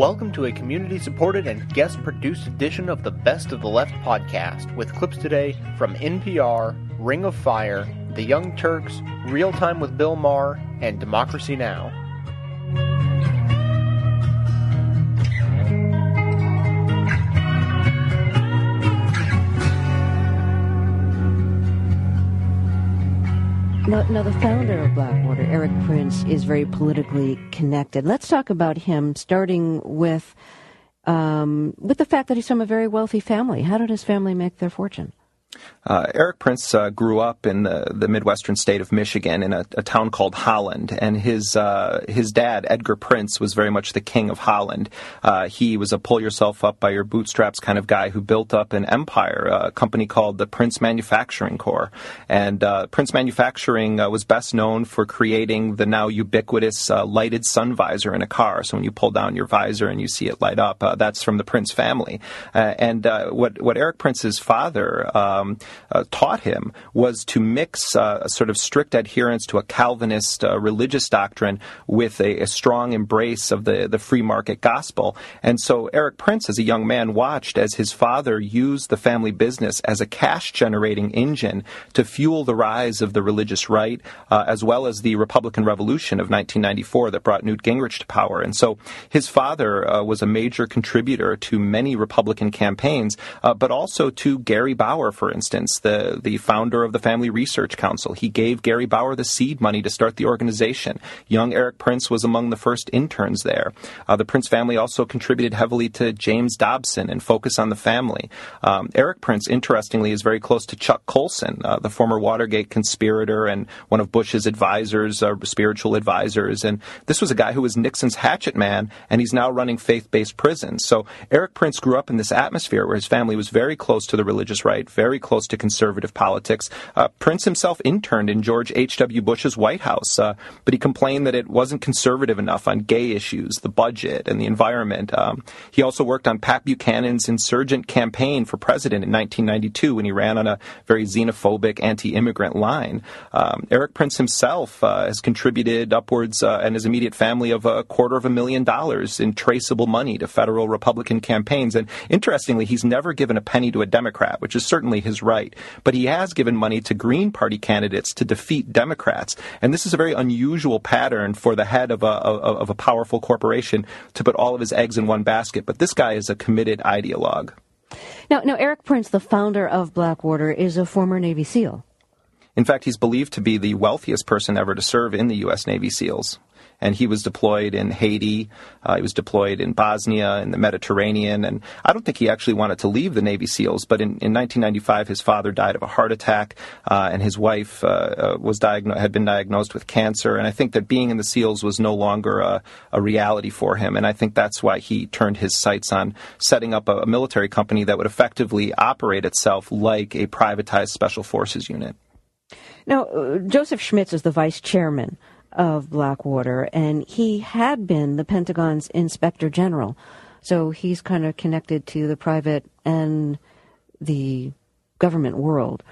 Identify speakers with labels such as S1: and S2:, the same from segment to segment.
S1: Welcome to a community supported and guest produced edition of the Best of the Left podcast with clips today from NPR, Ring of Fire, The Young Turks, Real Time with Bill Maher, and Democracy Now!
S2: Now, now, the founder of Blackwater, Erik Prince, is very politically connected. Let's talk about him, starting with um, with the fact that he's from a very wealthy family. How did his family make their fortune?
S3: Uh, Erik Prince uh, grew up in the, the Midwestern state of Michigan in a, a town called Holland, and his uh, his dad Edgar Prince was very much the king of Holland. Uh, he was a pull yourself up by your bootstraps kind of guy who built up an empire, a company called the Prince Manufacturing Corps, and uh, Prince Manufacturing uh, was best known for creating the now ubiquitous lighted sun visor in a car. So when you pull down your visor and you see it light up, that's from the Prince family. and what what Erik Prince's father um, uh, taught him was to mix uh, a sort of strict adherence to a Calvinist uh, religious doctrine with a, a, strong embrace of the, the free market gospel. And so Erik Prince, as a young man, watched as his father used the family business as a cash generating engine to fuel the rise of the religious right, uh, as well as the Republican Revolution of 1994 that brought Newt Gingrich to power. And so his father uh, was a major contributor to many Republican campaigns, uh, but also to Gary Bauer, for instance, the, the founder of the Family Research Council. He gave Gary Bauer the seed money to start the organization. Young Erik Prince was among the first interns there. Uh, the Prince family also contributed heavily to James Dobson and Focus on the Family. Um, Erik Prince, interestingly, is very close to Chuck Colson, uh, the former Watergate conspirator and one of Bush's advisors, uh, spiritual advisors. And this was a guy who was Nixon's hatchet man, and he's now running faith based prisons. So Erik Prince grew up in this atmosphere where his family was very close to the religious right, very close to conservative politics. Uh, Prince himself interned in George H.W. Bush's White House, uh, but he complained that it wasn't conservative enough on gay issues, the budget, and the environment. Um, he also worked on Pat Buchanan's insurgent campaign for president in 1992 when he ran on a very xenophobic, anti immigrant line. Um, Erik Prince himself uh, has contributed upwards, uh, and his immediate family, of a quarter of a million dollars in traceable money to federal Republican campaigns. And interestingly, he's never given a penny to a Democrat, which is certainly his right. But he has given money to Green Party candidates to defeat Democrats. And this is a very unusual pattern for the head of a, of a powerful corporation to put all of his eggs in one basket. But this guy is a committed ideologue.
S2: Now, now Erik Prince, the founder of Blackwater, is a former Navy SEAL.
S3: In fact, he's believed to be the wealthiest person ever to serve in the U.S. Navy SEALs and he was deployed in Haiti. Uh, he was deployed in Bosnia, in the Mediterranean, and I don't think he actually wanted to leave the Navy SEALs. But in, in 1995, his father died of a heart attack, uh, and his wife uh, uh was diagno- had been diagnosed with cancer. And I think that being in the SEALs was no longer a, a reality for him, and I think that's why he turned his sights on setting up a, a military company that would effectively operate itself like a privatized special forces unit.
S2: Now, uh, Joseph Schmitz is the vice chairman of Blackwater, and he had been the Pentagon's inspector general. So he's kind of connected to the private and the government world.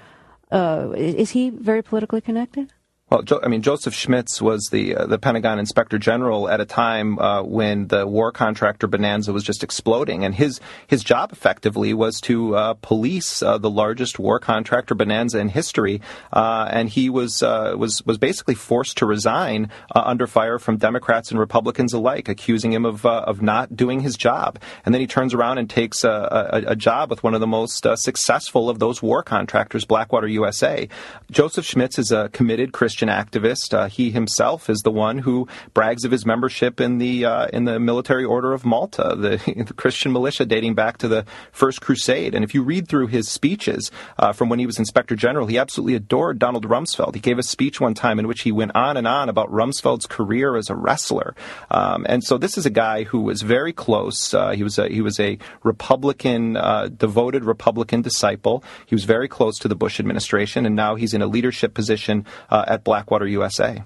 S2: Uh, is he very politically connected?
S3: Well, I mean, Joseph Schmitz was the uh, the Pentagon Inspector General at a time uh, when the war contractor bonanza was just exploding, and his his job effectively was to uh, police uh, the largest war contractor bonanza in history, uh, and he was uh, was was basically forced to resign under fire from Democrats and Republicans alike, accusing him of of not doing his job, and then he turns around and takes a, a, a job with one of the most successful of those war contractors, Blackwater USA. Joseph Schmitz is a committed Christian Christian activist. Uh, he himself is the one who brags of his membership in the uh, in the Military Order of Malta, the, the, Christian militia dating back to the First Crusade. And if you read through his speeches uh, from when he was Inspector General, he absolutely adored Donald Rumsfeld. He gave a speech one time in which he went on and on about Rumsfeld's career as a wrestler. Um, and so this is a guy who was very close. Uh, he was a, he was a Republican, uh, devoted Republican disciple. He was very close to the Bush administration, and now he's in a leadership position uh, at Blackwater USA.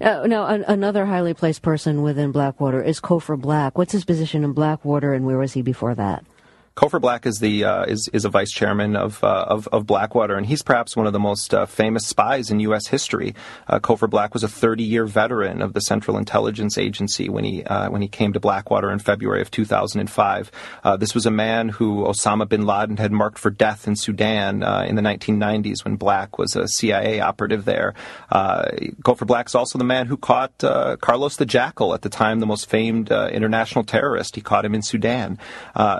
S2: Uh, now, an- another highly placed person within Blackwater is Cofer Black. What's his position in Blackwater, and where was he before that?
S3: Cofer Black is the uh, is is a vice chairman of, uh, of, of Blackwater, and he's perhaps one of the most uh, famous spies in U.S. history. Uh, Cofer Black was a 30 year veteran of the Central Intelligence Agency when he uh, when he came to Blackwater in February of 2005. Uh, this was a man who Osama bin Laden had marked for death in Sudan in the 1990s when Black was a CIA operative there. Cofer Black is also the man who caught Carlos the Jackal at the time the most famed international terrorist. He caught him in Sudan.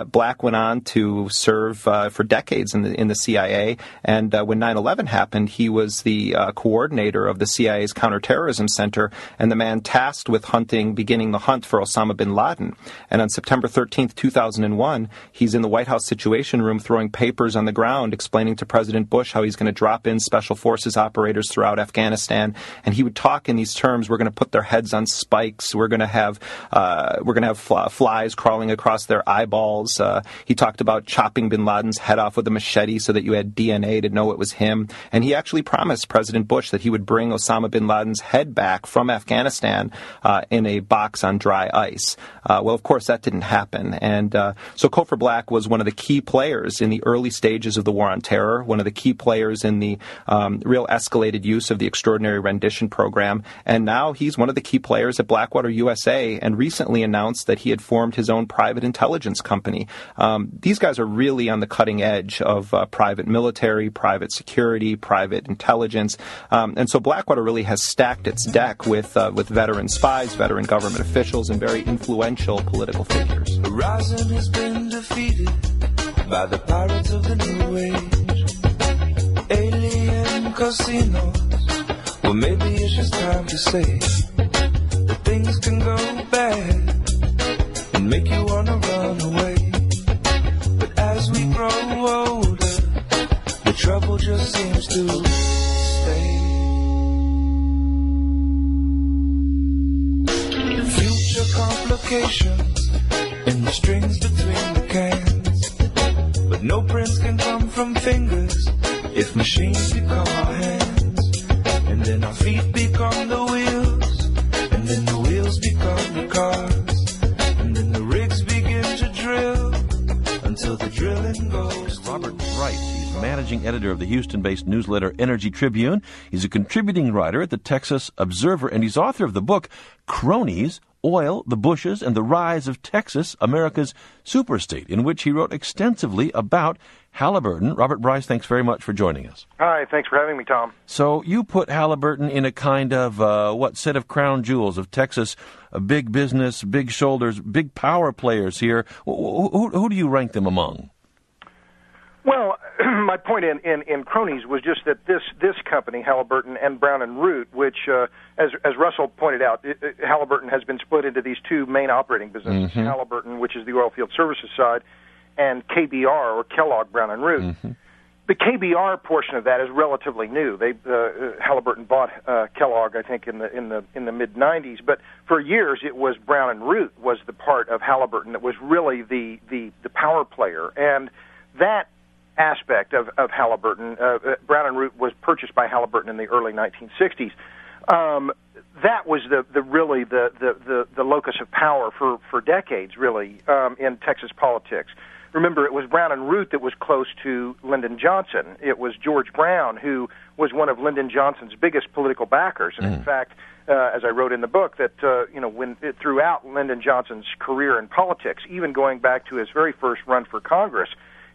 S3: Black went on to serve uh, for decades in the in the CIA. And uh, when 9/11 happened, he was the uh, coordinator of the CIA's counterterrorism center and the man tasked with hunting, beginning the hunt for Osama bin Laden. And on September 13th, 2001, he's in the White House Situation Room throwing papers on the ground, explaining to President Bush how he's going to drop in special forces operators throughout Afghanistan. And he would talk in these terms: "We're going to put their heads on spikes. We're going to have uh, we're going to have flies crawling across their eyeballs." He talked about chopping bin Laden's head off with a machete so that you had DNA to know it was him. And he actually promised President Bush that he would bring Osama bin Laden's head back from Afghanistan uh, in a box on dry ice. Uh, well, of course, that didn't happen. And uh, so Cofer Black was one of the key players in the early stages of the War on Terror, one of the key players in the um, real escalated use of the Extraordinary Rendition Program. And now he's one of the key players at Blackwater USA and recently announced that he had formed his own private intelligence company. Um, these guys are really on the cutting edge of uh, private military, private security, private intelligence, um, and so Blackwater really has stacked its deck with uh, with veteran spies, veteran government officials, and very influential political figures.
S4: Horizon has been defeated by the pirates of the new age. Alien casinos. Well, maybe it's just time to say that things can go bad and make you trouble just seems to stay. Future complications in the strings between the cans. But no prints can come from fingers if machines become our hands. And then our feet become the
S5: editor of the Houston based newsletter Energy Tribune. He's a contributing writer at the Texas Observer, and he's author of the book Cronies Oil, the Bushes, and the Rise of Texas, America's Superstate, in which he wrote extensively about Halliburton. Robert Bryce, thanks very much for joining us.
S6: Hi, thanks for having me, Tom.
S5: So you put Halliburton in a kind of uh, what set of crown jewels of Texas, a big business, big shoulders, big power players here. Who, who, who do you rank them among?
S6: Well, my point in, in, in cronies was just that this this company, Halliburton and Brown and Root, which, uh, as as Russell pointed out, it, it, Halliburton has been split into these two main operating businesses: mm-hmm. Halliburton, which is the oilfield services side, and KBR or Kellogg Brown and Root. Mm-hmm. The KBR portion of that is relatively new. They uh, Halliburton bought uh, Kellogg, I think, in the in the in the mid '90s. But for years, it was Brown and Root was the part of Halliburton that was really the the the power player, and that aspect of, of Halliburton. Uh, uh, Brown and Root was purchased by Halliburton in the early 1960s. Um, that was the, the really the, the, the, the locus of power for, for decades, really, um, in Texas politics. Remember, it was Brown and Root that was close to Lyndon Johnson. It was George Brown who was one of Lyndon Johnson's biggest political backers, and mm. in fact, uh, as I wrote in the book, that uh, you know when it, throughout Lyndon Johnson's career in politics, even going back to his very first run for Congress,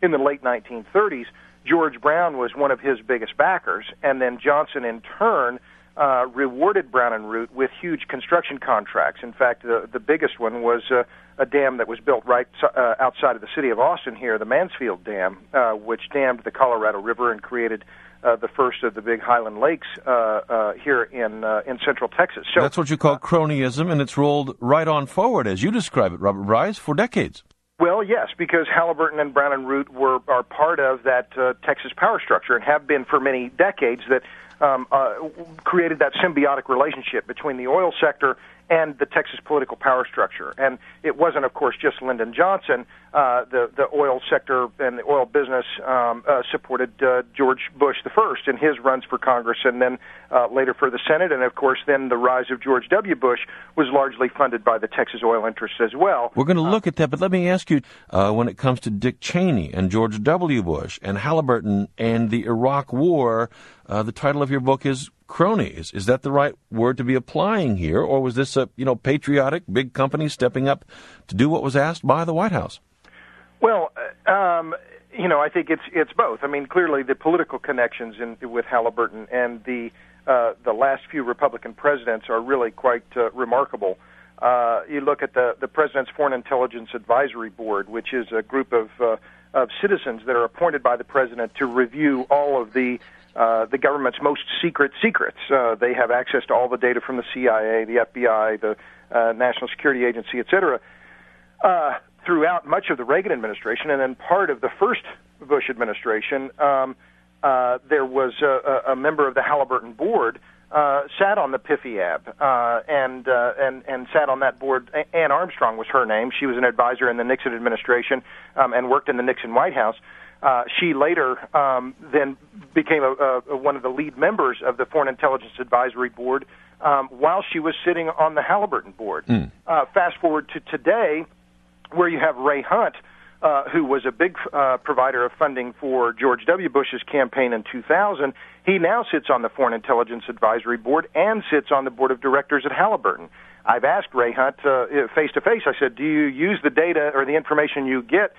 S6: in the late 1930s, George Brown was one of his biggest backers, and then Johnson, in turn, uh, rewarded Brown and Root with huge construction contracts. In fact, the the biggest one was uh, a dam that was built right uh, outside of the city of Austin here, the Mansfield Dam, uh, which dammed the Colorado River and created uh, the first of the big Highland Lakes uh, uh, here in uh, in Central Texas.
S5: So that's what you call cronyism, and it's rolled right on forward, as you describe it, Robert Bryce, for decades.
S6: Well, yes, because Halliburton and Brown and Root were are part of that uh, Texas power structure and have been for many decades that um, uh, created that symbiotic relationship between the oil sector and the Texas political power structure. And it wasn't, of course, just Lyndon Johnson. Uh, the the oil sector and the oil business um, uh, supported uh, George Bush the first in his runs for Congress, and then uh, later for the Senate. And of course, then the rise of George W. Bush was largely funded by the Texas oil interests as well.
S5: We're going to look at that, but let me ask you: uh, when it comes to Dick Cheney and George W. Bush and Halliburton and the Iraq War, uh, the title of your book is cronies. Is that the right word to be applying here, or was this a you know patriotic big company stepping up to do what was asked by the White House?
S6: Well, uh, um, you know, I think it's it's both. I mean, clearly the political connections in, with Halliburton and the uh, the last few Republican presidents are really quite uh, remarkable. Uh, you look at the the president's Foreign Intelligence Advisory Board, which is a group of uh, of citizens that are appointed by the president to review all of the uh, the government's most secret secrets. Uh, they have access to all the data from the CIA, the FBI, the uh, National Security Agency, et cetera. Uh, throughout much of the Reagan administration and then part of the first Bush administration, um, uh, there was a, a member of the Halliburton board uh, sat on the PFIAB uh, and uh, and and sat on that board. Anne Armstrong was her name. She was an advisor in the Nixon administration um, and worked in the Nixon White House. Uh, she later um, then became a, a, one of the lead members of the Foreign Intelligence Advisory Board um, while she was sitting on the Halliburton board. Mm. Uh, fast forward to today, where you have Ray Hunt, uh, who was a big uh, provider of funding for George W. Bush's campaign in 2000. He now sits on the Foreign Intelligence Advisory Board and sits on the board of directors at Halliburton. I've asked Ray Hunt face to face. I said, "Do you use the data or the information you get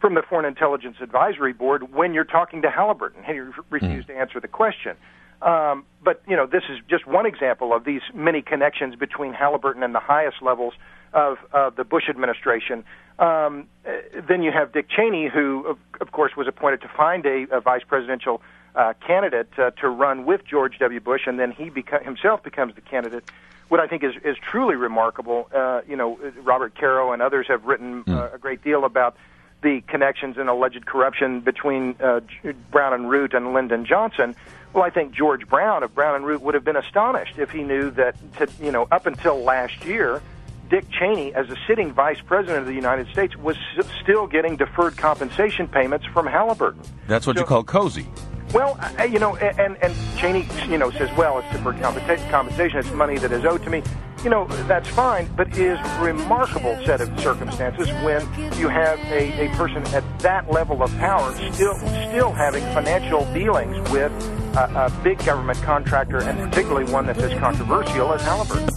S6: from the Foreign Intelligence Advisory Board when you're talking to Halliburton?" He refused mm. to answer the question. Um, but you know, this is just one example of these many connections between Halliburton and the highest levels of uh, the Bush administration. Um, uh, then you have Dick Cheney, who, of, of course, was appointed to find a, a vice presidential uh, candidate uh, to run with George W. Bush, and then he beca- himself becomes the candidate. What I think is, is truly remarkable, uh, you know, Robert Caro and others have written mm. uh, a great deal about the connections and alleged corruption between uh, Brown and Root and Lyndon Johnson. Well, I think George Brown of Brown and Root would have been astonished if he knew that, to, you know, up until last year, Dick Cheney, as a sitting vice president of the United States, was still getting deferred compensation payments from Halliburton.
S5: That's what so, you call cozy.
S6: Well, you know, and and Cheney, you know, says, well, it's deferred compensation. It's money that is owed to me. You know, that's fine, but it is remarkable set of circumstances when you have a, a person at that level of power still still having financial dealings with a, a big government contractor, and particularly one that's as controversial as Halliburton.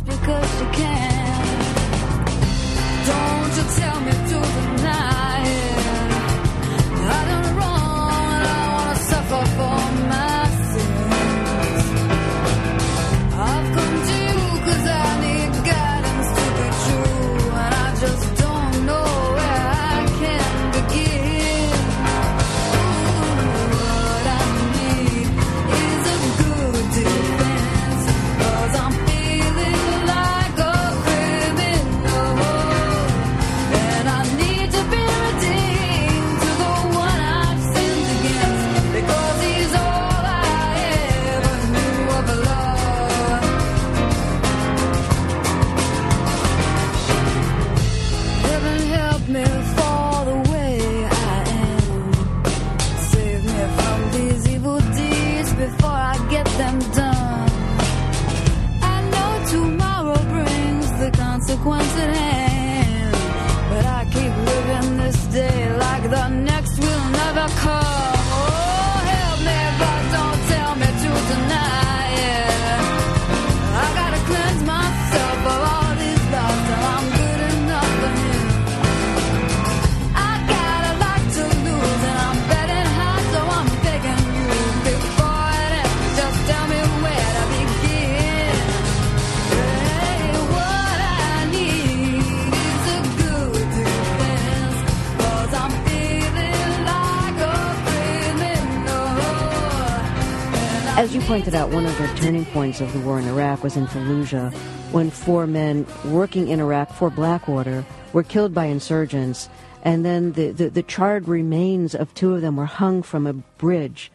S2: Pointed out, one of the turning points of the war in Iraq was in Fallujah, when four men working in Iraq for Blackwater were killed by insurgents, and then the, the, the charred remains of two of them were hung from a bridge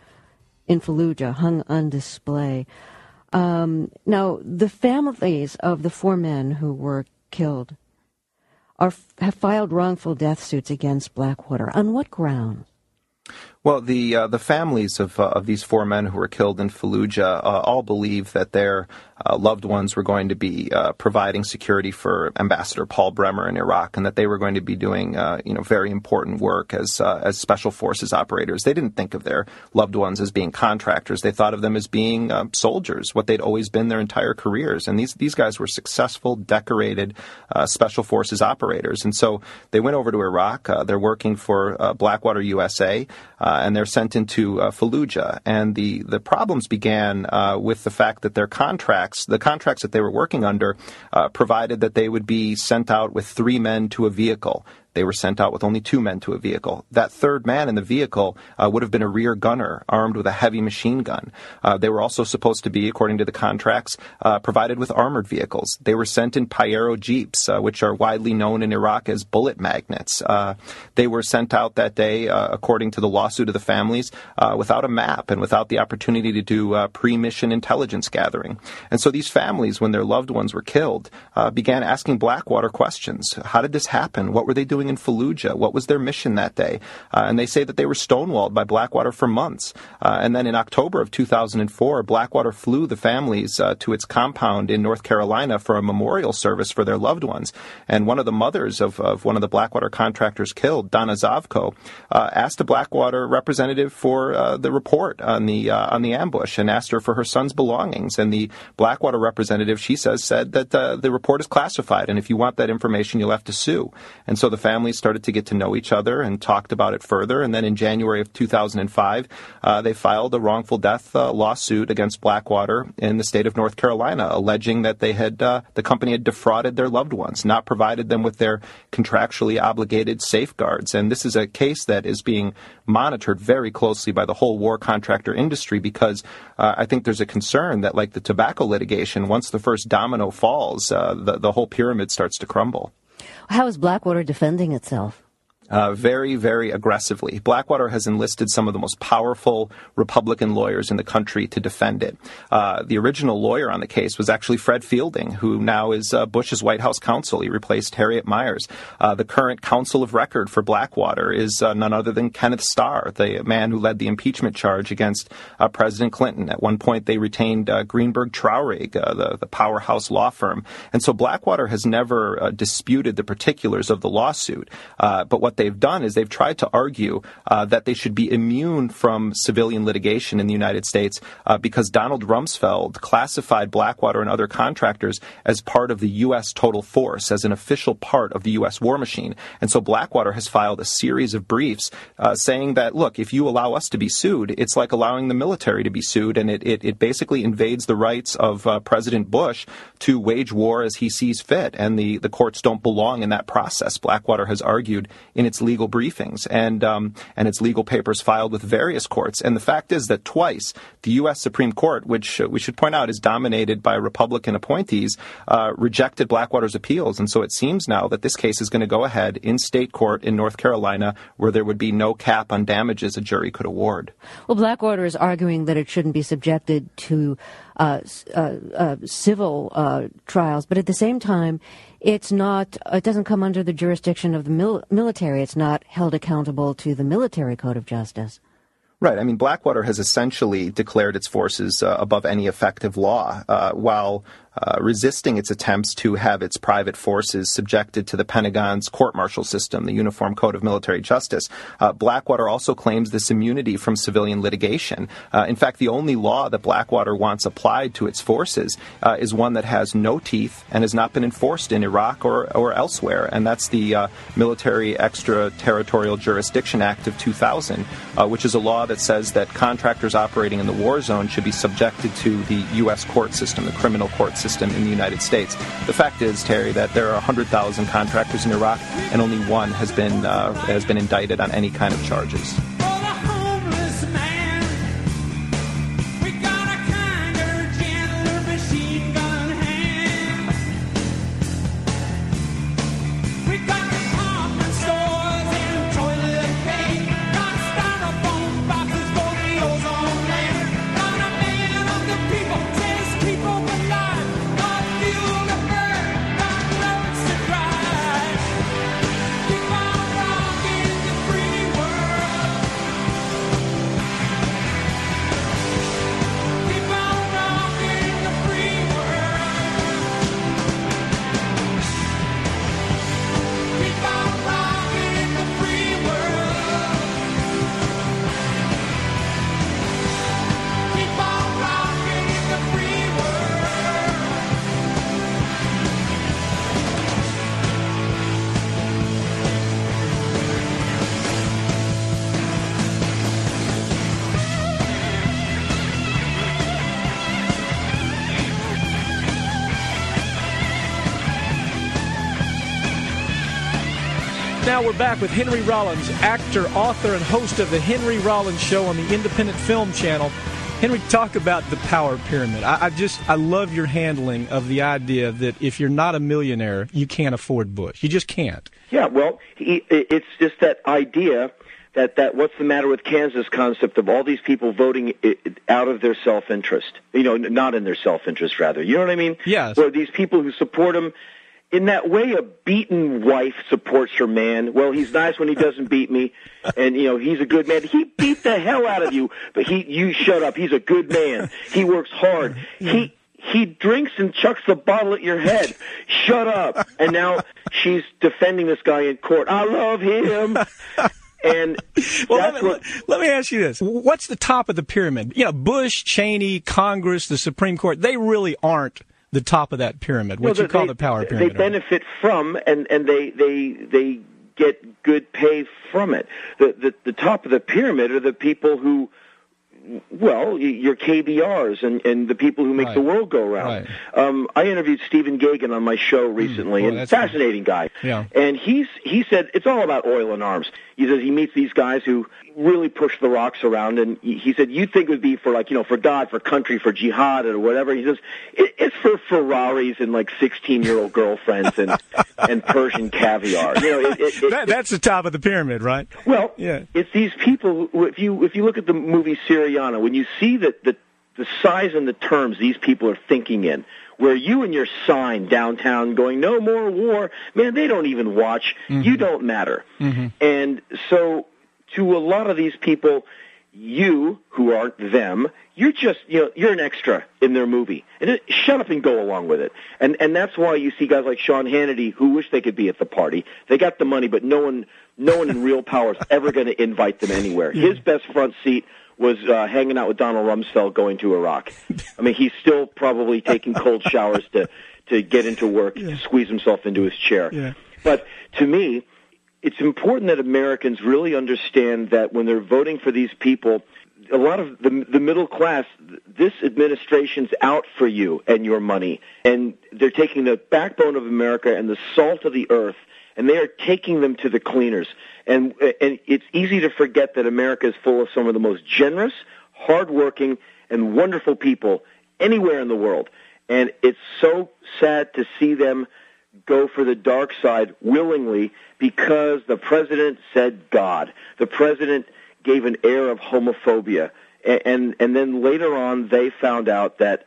S2: in Fallujah, hung on display. Um, now, the families of the four men who were killed are have filed wrongful death suits against Blackwater. On what ground?
S3: Well, the uh, the families of uh, of these four men who were killed in Fallujah uh, all believe that their uh, loved ones were going to be uh, providing security for Ambassador Paul Bremer in Iraq, and that they were going to be doing uh, you know very important work as as special forces operators. They didn't think of their loved ones as being contractors. They thought of them as being soldiers, what they'd always been their entire careers. And these these guys were successful, decorated special forces operators. And so they went over to Iraq. they're working for Blackwater USA uh, and they're sent into uh, Fallujah. And the, the problems began uh, with the fact that their contracts, the contracts that they were working under, uh, provided that they would be sent out with three men to a vehicle. They were sent out with only two men to a vehicle. That third man in the vehicle uh, would have been a rear gunner armed with a heavy machine gun. Uh, they were also supposed to be, according to the contracts, uh, provided with armored vehicles. They were sent in Pajero jeeps, uh, which are widely known in Iraq as bullet magnets. Uh, they were sent out that day, uh, according to the lawsuit of the families, without a map and without the opportunity to do pre-mission intelligence gathering. And so these families, when their loved ones were killed, began asking Blackwater questions. How did this happen? What were they doing? Doing in Fallujah? What was their mission that day? Uh, and they say that they were stonewalled by Blackwater for months. Uh, and then in October of 2004, Blackwater flew the families uh, to its compound in North Carolina for a memorial service for their loved ones. And one of the mothers of, of one of the Blackwater contractors killed, Donna Zovko, uh, asked a Blackwater representative for uh, the report on the uh, on the ambush and asked her for her son's belongings. And the Blackwater representative, she says, said that the report is classified, and if you want that information, you'll have to sue. And so the family families started to get to know each other and talked about it further. And then in January of 2005, uh, they filed a wrongful death uh, lawsuit against Blackwater in the state of North Carolina, alleging that they had uh, the company had defrauded their loved ones, not provided them with their contractually obligated safeguards. And this is a case that is being monitored very closely by the whole war contractor industry because uh, I think there's a concern that, like the tobacco litigation, once the first domino falls, uh, the the whole pyramid starts to crumble.
S2: How is Blackwater defending itself?
S3: Uh, very, very aggressively. Blackwater has enlisted some of the most powerful Republican lawyers in the country to defend it. Uh, the original lawyer on the case was actually Fred Fielding, who now is uh, Bush's White House counsel. He replaced Harriet Miers. Uh, the current counsel of record for Blackwater is uh, none other than Kenneth Starr, the man who led the impeachment charge against uh, President Clinton. At one point, they retained Greenberg Traurig, the, the powerhouse law firm. And so Blackwater has never disputed the particulars of the lawsuit. but what they've done is they've tried to argue uh, that they should be immune from civilian litigation in the United States uh, because Donald Rumsfeld classified Blackwater and other contractors as part of the U.S. total force, as an official part of the U.S. war machine. And so Blackwater has filed a series of briefs uh, saying that, look, if you allow us to be sued, it's like allowing the military to be sued, and it, it, it basically invades the rights of uh, President Bush to wage war as he sees fit, and the, the courts don't belong in that process. Blackwater has argued in its legal briefings and um, and its legal papers filed with various courts. And the fact is that twice the U.S. Supreme Court, which uh, we should point out is dominated by Republican appointees, uh, rejected Blackwater's appeals. And so it seems now that this case is going to go ahead in state court in North Carolina, where there would be no cap on damages a jury could award.
S2: Well, Blackwater is arguing that it shouldn't be subjected to civil uh, trials, but at the same time, it's not. It doesn't come under the jurisdiction of the mil- military. It's not held accountable to the military code of justice.
S3: Right. I mean, Blackwater has essentially declared its forces uh, above any effective law, uh, while uh, resisting its attempts to have its private forces subjected to the Pentagon's court martial system, the Uniform Code of Military Justice. Uh, Blackwater also claims this immunity from civilian litigation. Uh, in fact, the only law that Blackwater wants applied to its forces uh, is one that has no teeth and has not been enforced in Iraq or, or elsewhere, and that's the uh, Military Extraterritorial Jurisdiction Act of 2000, uh, which is a law that says that contractors operating in the war zone should be subjected to the U.S. court system, the criminal court system system in the United States. The fact is, Terry, that there are 100,000 contractors in Iraq, and only one has been uh, has been indicted on any kind of charges.
S7: Now we're back with Henry Rollins, actor, author, and host of the Henry Rollins Show on the Independent Film Channel. Henry, talk about the power pyramid. I, I, just I love your handling of the idea that if you're not a millionaire, you can't afford Bush. You just can't.
S8: Yeah, well, he, it's just that idea that that what's the matter with Kansas concept of all these people voting out of their self-interest. You know, not in their self-interest, rather. You know what I mean?
S7: Yes.
S8: Where these people who support him in that way a beaten wife supports her man. Well, he's nice when he doesn't beat me, and you know he's a good man. He beat the hell out of you, but he you shut up. He's a good man. He works hard. He he drinks and chucks the bottle at your head. Shut up. And now she's defending this guy in court. I love him. And
S7: well, let me, what, let me ask you this: What's the top of the pyramid? You know, Bush, Cheney, Congress, the Supreme Court. They really aren't the top of that pyramid, what well, you they, call the power pyramid.
S8: They benefit from and and they they they get good pay from it. The the the top of the pyramid are the people who well, your KBRs and, and the people who make right. the world go around. Right. Um, I interviewed Stephen Gaghan on my show hmm. recently, mm, and fascinating guy.
S7: Yeah.
S8: And he's he said it's all about oil and arms. He says he meets these guys who really push the rocks around. And he said, you'd think it would be for like, you know, for God, for country, for jihad or whatever. He says, it, it's for Ferraris and like 16 year old girlfriends and, and Persian caviar. You know, it,
S7: it, that, that's the top of the pyramid, right?
S8: Well, yeah. it's these people, if you, if you look at the movie Syriana, when you see that the, the size and the terms these people are thinking in, where you and your sign downtown going, no more war, man, they don't even watch. Mm-hmm. You don't matter. Mm-hmm. And so to a lot of these people, you who aren't them, you're just you know you're an extra in their movie, and it, shut up and go along with it. And and that's why you see guys like Sean Hannity who wish they could be at the party. They got the money, but no one no one in real power is ever going to invite them anywhere. His best front seat was uh, hanging out with Donald Rumsfeld going to Iraq. I mean, he's still probably taking cold showers to to get into work, yeah. to squeeze himself into his chair.
S7: Yeah.
S8: But to me, it's important that Americans really understand that when they're voting for these people, a lot of the, the middle class, this administration's out for you and your money. And they're taking the backbone of America and the salt of the earth, and they are taking them to the cleaners. And, and it's easy to forget that America is full of some of the most generous, hardworking, and wonderful people anywhere in the world. And it's so sad to see them go for the dark side willingly because the president said God. The president gave an air of homophobia. And, and, and then later on, they found out that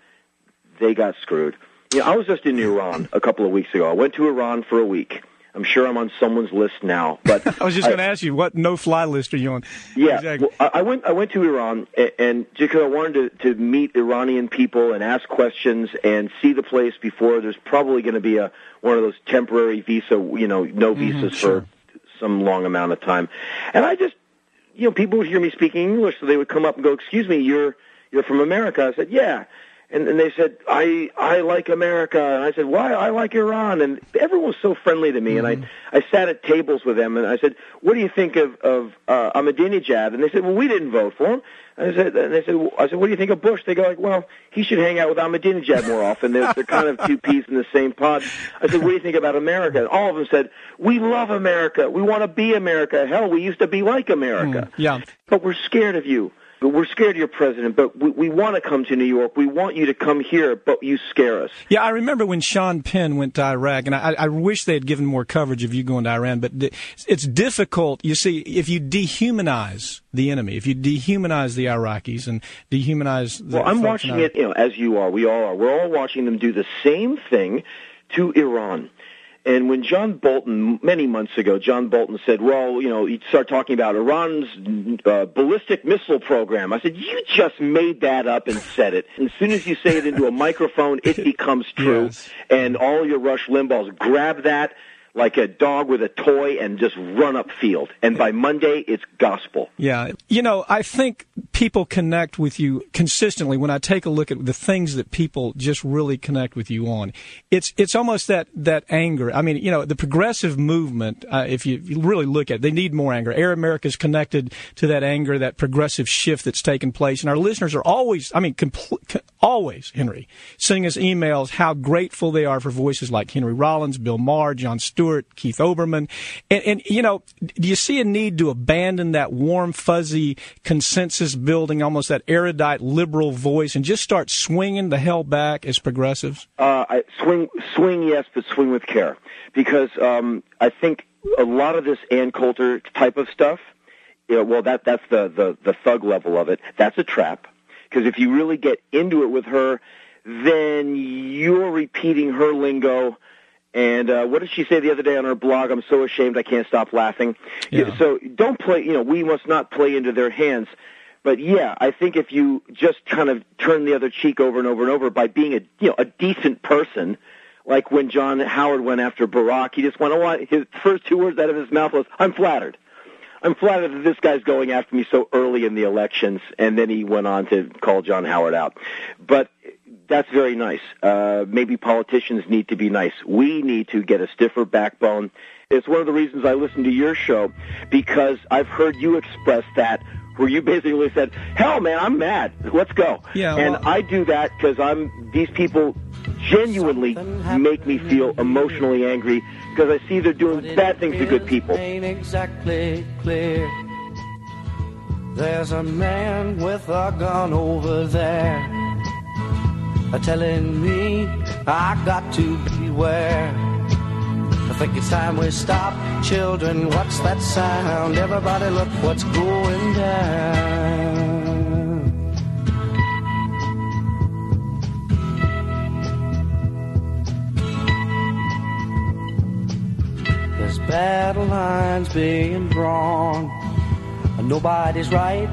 S8: they got screwed. You know, I was just in Iran a couple of weeks ago. I went to Iran for a week. I'm sure I'm on someone's list now. But
S7: I was just going to ask you, what no-fly list are you on?
S8: Yeah, exactly. well, I went. I went to Iran, and just because I wanted to, to meet Iranian people and ask questions and see the place before there's probably going to be a one of those temporary visa, you know, no mm-hmm, visas mm-hmm, sure. for some long amount of time. And I just, you know, people would hear me speaking English, so they would come up and go, "Excuse me, you're you're from America." I said, "Yeah." And, and they said, "I I like America," and I said, "Why? I like Iran." And everyone was so friendly to me, mm-hmm. and I I sat at tables with them, and I said, "What do you think of of uh, Ahmadinejad?" And they said, "Well, we didn't vote for him." And I said, and they said, I said, "What do you think of Bush?" They go like, "Well, he should hang out with Ahmadinejad more often. They're, they're kind of two peas in the same pod." I said, "What do you think about America?" And all of them said, "We love America. We want to be America. Hell, we used to be like America.
S7: Mm, yeah,
S8: but we're scared of you." We're scared of your president, but we, we want to come to New York. We want you to come here, but you scare us.
S7: Yeah, I remember when Sean Penn went to Iraq, and I, I wish they had given more coverage of you going to Iran, but it's difficult. You see, if you dehumanize the enemy, if you dehumanize the Iraqis and dehumanize the
S8: Well, I'm watching it, you know, as you are. We all are. We're all watching them do the same thing to Iran. And when John Bolton, many months ago, John Bolton said, well, you know, he'd start talking about Iran's uh, ballistic missile program. I said, you just made that up and said it. And as soon as you say it into a microphone, it becomes true. Yes. And all your Rush Limbaughs grab that, like a dog with a toy and just run up field. And by Monday, it's gospel.
S7: Yeah. You know, I think people connect with you consistently when I take a look at the things that people just really connect with you on. It's, it's almost that, that anger. I mean, you know, the progressive movement, uh, if you really look at it, they need more anger. Air America is connected to that anger, that progressive shift that's taken place. And our listeners are always, I mean, compl- always, Henry, sending us emails how grateful they are for voices like Henry Rollins, Bill Maher, Jon Stewart, Stewart, Keith Olbermann. And, and, you know, do you see a need to abandon that warm, fuzzy, consensus building, almost that erudite liberal voice, and just start swinging the hell back as progressives?
S8: Uh, I, swing, swing, yes, but swing with care. Because um, I think a lot of this Ann Coulter type of stuff, you know, well, that that's the, the, the thug level of it. That's a trap. Because if you really get into it with her, then you're repeating her lingo. And uh, what did she say the other day on her blog? I'm so ashamed I can't stop laughing.
S7: Yeah.
S8: So don't play. You know, we must not play into their hands. But yeah, I think if you just kind of turn the other cheek over and over and over by being a you know a decent person, like when John Howard went after Barack, he just went, oh, his first two words out of his mouth was, "I'm flattered." I'm flattered that this guy's going after me so early in the elections, and then he went on to call John Howard out. But that's very nice. Uh, maybe politicians need to be nice. We need to get a stiffer backbone. It's one of the reasons I listen to your show because I've heard you express that where you basically said, "Hell, man, I'm mad. Let's go."
S7: Yeah,
S8: and
S7: well-
S8: I do that because I'm these people genuinely make me feel emotionally angry because I see they're doing bad things to good people.
S9: Ain't exactly clear. There's a man with a gun over there, a telling me I got to beware. I think it's time we stop, children. What's that sound? Everybody, look what's going down. There's battle lines being drawn. Nobody's right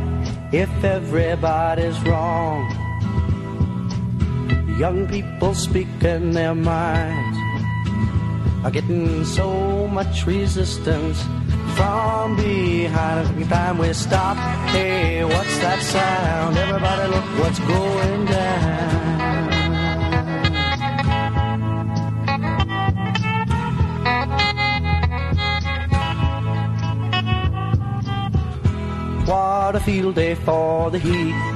S9: if everybody's wrong. Young people speaking their minds are getting so much resistance from behind. Every time we stop, hey, what's that sound? Everybody, look what's going down. What a field day for the heat.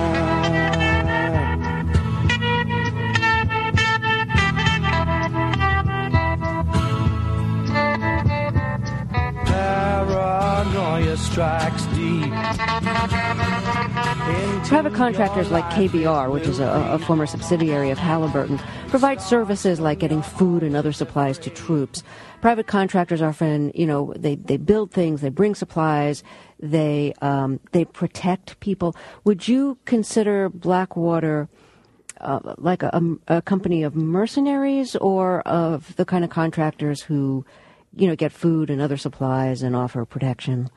S9: Strikes deep.
S2: Private contractors like KBR, which is a, a former subsidiary of Halliburton, provide services like getting food and other supplies to troops. Private contractors often, you know, they, they build things, they bring supplies, they um, they protect people. Would you consider Blackwater uh, like a, a company of mercenaries or of the kind of contractors who, you know, get food and other supplies and offer protection?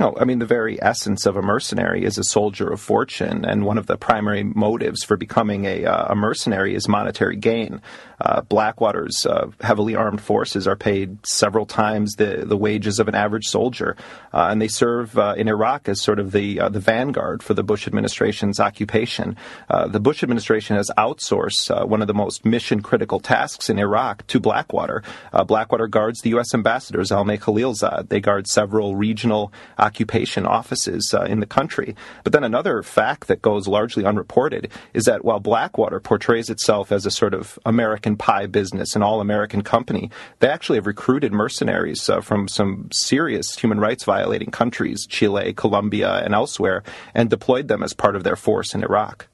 S3: No, I mean, the very essence of a mercenary is a soldier of fortune, and one of the primary motives for becoming a, uh, a mercenary is monetary gain. Uh, Blackwater's uh, heavily armed forces are paid several times the, the wages of an average soldier, uh, and they serve uh, in Iraq as sort of the uh, the vanguard for the Bush administration's occupation. The Bush administration has outsourced one of the most mission critical tasks in Iraq to Blackwater. Blackwater guards the U.S. ambassadors, Zalmay Khalilzad. They guard several regional occupation offices in the country. But then another fact that goes largely unreported is that while Blackwater portrays itself as a sort of American pie business, an all American company, they actually have recruited mercenaries uh, from some serious human rights violating countries, Chile, Colombia, and elsewhere, and deployed them as part of their force in Iraq.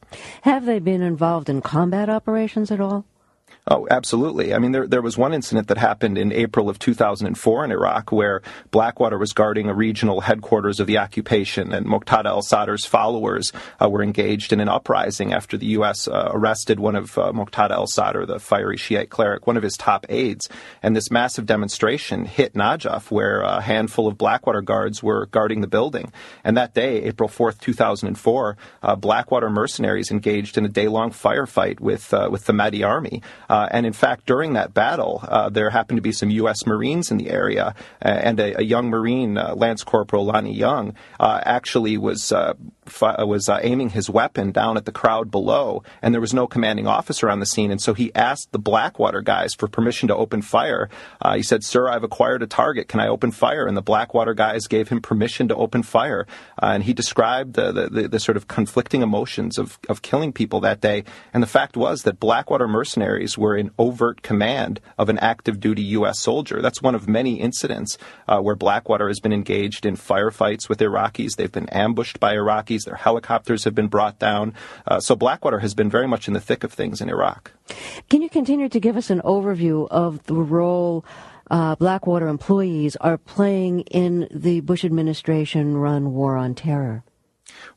S2: Have they been involved in combat operations at all?
S3: Oh, absolutely. I mean, there, there was one incident that happened in April of 2004 in Iraq where Blackwater was guarding a regional headquarters of the occupation, and Muqtada al Sadr's followers uh, were engaged in an uprising after the U.S. Uh, arrested one of uh, Muqtada al Sadr, the fiery Shiite cleric, one of his top aides. And this massive demonstration hit Najaf, where a handful of Blackwater guards were guarding the building. And that day, April 4th, 2004, uh, Blackwater mercenaries engaged in a day long firefight with, uh, with the Mahdi army. Uh, Uh, and in fact, during that battle, uh, there happened to be some U.S. Marines in the area, uh, and a, a, young Marine, uh, Lance Corporal Lonnie Young, uh, actually was was aiming his weapon down at the crowd below, and there was no commanding officer on the scene, and so he asked the Blackwater guys for permission to open fire. he said, "Sir, I've acquired a target. Can I open fire?" And the Blackwater guys gave him permission to open fire, and he described the, the, the sort of conflicting emotions of of killing people that day. And the fact was that Blackwater mercenaries were in overt command of an active duty U.S. soldier. That's one of many incidents uh, where Blackwater has been engaged in firefights with Iraqis. They've been ambushed by Iraqis. Their helicopters have been brought down. Uh, so Blackwater has been very much in the thick of things in Iraq.
S2: Can you continue to give us an overview of the role? Uh, Blackwater employees are playing in the Bush administration run war on terror?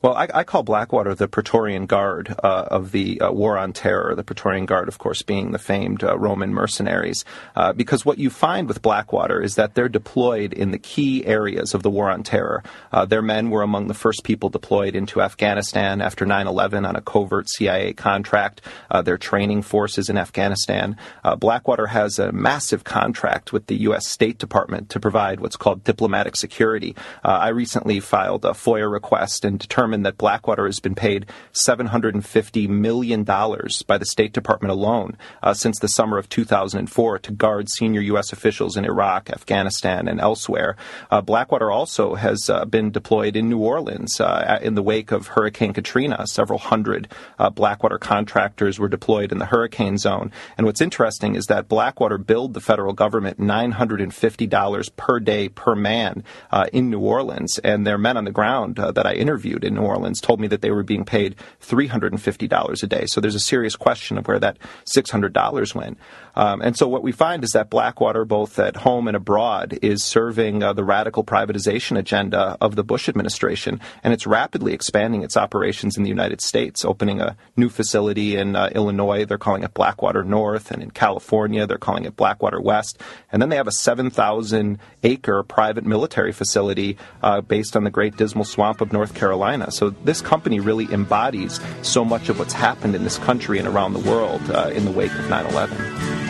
S3: Well, I, I call Blackwater the Praetorian Guard uh, of the uh, War on Terror. The Praetorian Guard, of course, being the famed uh, Roman mercenaries, uh, because what you find with Blackwater is that they're deployed in the key areas of the War on Terror. Uh, their men were among the first people deployed into Afghanistan after 9/11 on a covert CIA contract. Uh, their training forces in Afghanistan. Blackwater has a massive contract with the U.S. State Department to provide what's called diplomatic security. I recently filed a FOIA request and determined that Blackwater has been paid $750 million by the State Department alone uh, since the summer of 2004 to guard senior U.S. officials in Iraq, Afghanistan, and elsewhere. Uh, Blackwater also has uh, been deployed in New Orleans uh, in the wake of Hurricane Katrina. Several hundred uh, Blackwater contractors were deployed in the hurricane zone. And what's interesting is that Blackwater billed the federal government $950 per day per man uh, in New Orleans, and their men on the ground that I interviewed in New Orleans told me that they were being paid $350 a day. So there's a serious question of where that $600 went. Um, and so what we find is that Blackwater, both at home and abroad, is serving uh, the radical privatization agenda of the Bush administration, and it's rapidly expanding its operations in the United States, opening a new facility in uh, Illinois. They're calling it Blackwater North, and in California, they're calling it Blackwater West. And then they have a 7,000 acre private military facility uh, based on the Great Dismal Swamp of North Carolina. So this company really embodies so much of what's happened in this country and around the world uh, in the wake of 9 11.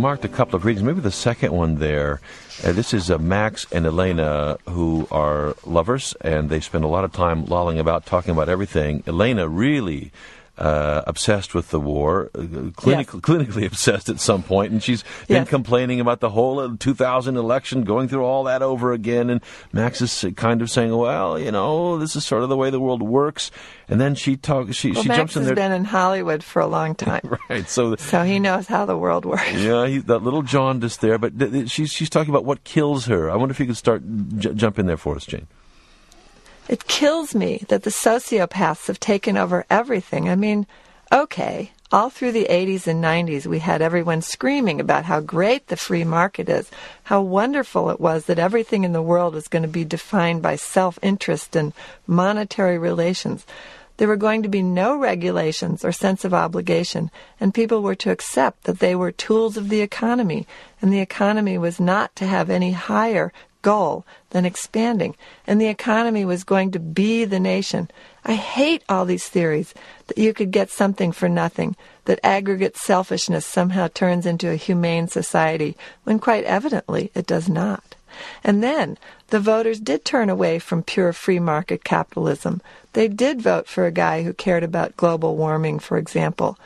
S5: Marked a couple of readings. Maybe the second one there. Uh, this is uh, Max and Elena, who are lovers, and they spend a lot of time lolling about, talking about everything. Elena really uh, obsessed with the war, uh, clinic-
S10: Yes.
S5: clinically obsessed at some point, and she's been
S10: Yes.
S5: complaining about the whole uh, 2000 election, going through all that over again. And Max is kind of saying, "Well, you know, this is sort of the way the world works." And then she talks. She
S10: Well,
S5: she
S10: Max
S5: jumps in there.
S10: Max has been in Hollywood for a long time,
S5: right. So
S10: so he knows how the world works.
S5: yeah, he, that little jaundice there. But th- th- she's she's talking about what kills her. I wonder if you could start j- jump in there for us, Jane.
S10: It kills me that the sociopaths have taken over everything. I mean, okay, all through the 80s and 90s, we had everyone screaming about how great the free market is, how wonderful it was that everything in the world was going to be defined by self interest and monetary relations. There were going to be no regulations or sense of obligation, and people were to accept that they were tools of the economy, and the economy was not to have any higher goal than expanding, and the economy was going to be the nation. I hate all these theories that you could get something for nothing, that aggregate selfishness somehow turns into a humane society, when quite evidently it does not. And then the voters did turn away from pure free market capitalism. They did vote for a guy who cared about global warming, for example.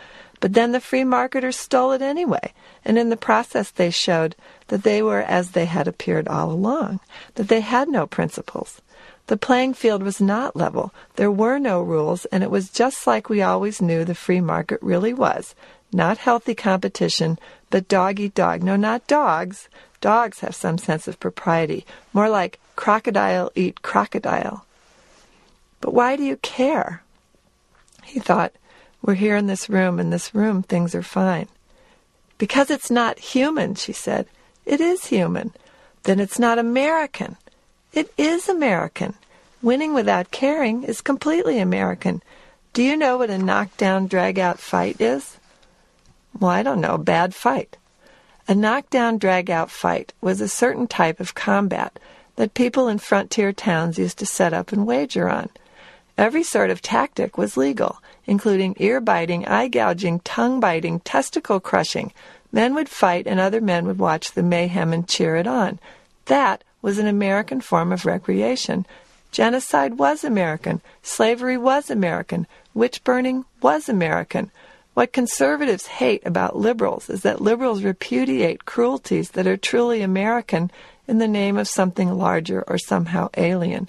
S10: But then the free marketers stole it anyway, and in the process they showed that they were as they had appeared all along, that they had no principles. The playing field was not level, there were no rules, and it was just like we always knew the free market really was. Not healthy competition, but dog eat dog. No, not dogs. Dogs have some sense of propriety, more like crocodile eat crocodile. But why do you care? He thought, we're here in this room, in this room things are fine. Because it's not human, she said. It is human. Then it's not American. It is American. Winning without caring is completely American. Do you know what a knockdown, drag out fight is? Well, I don't know. Bad fight. A knockdown, drag out fight was a certain type of combat that people in frontier towns used to set up and wager on. Every sort of tactic was legal, including ear biting, eye gouging, tongue biting, testicle crushing. Men would fight and other men would watch the mayhem and cheer it on. That was an American form of recreation. Genocide was American. Slavery was American. Witch burning was American. What conservatives hate about liberals is that liberals repudiate cruelties that are truly American in the name of something larger or somehow alien.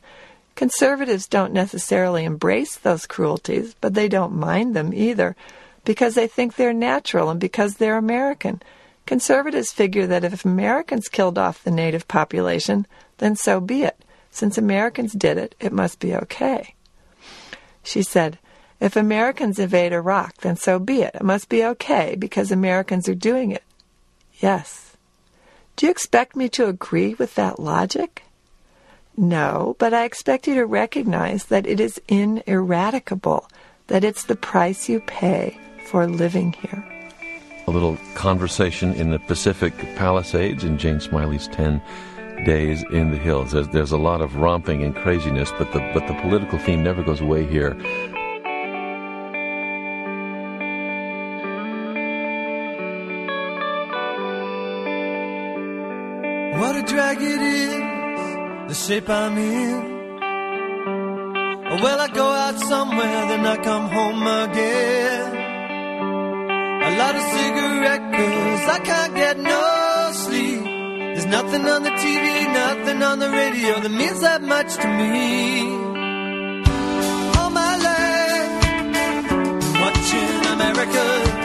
S10: Conservatives don't necessarily embrace those cruelties, but they don't mind them either because they think they're natural and because they're American. Conservatives figure that if Americans killed off the native population, then so be it. Since Americans did it, it must be okay. She said, If Americans invade Iraq, then so be it. It must be okay because Americans are doing it. Yes. Do you expect me to agree with that logic? No, but I expect you to recognize that it is ineradicable, that it's the price you pay for living here.
S5: A little conversation in the Pacific Palisades in Jane Smiley's 10 Days in the Hills. There's, there's a lot of romping and craziness, but the, but the political theme never goes away here.
S11: The shape I'm in. Well, I go out somewhere, then I come home again. A lot of cigarette cause I can't get no sleep. There's nothing on the TV, nothing on the radio that means that much to me. All my life, watching America.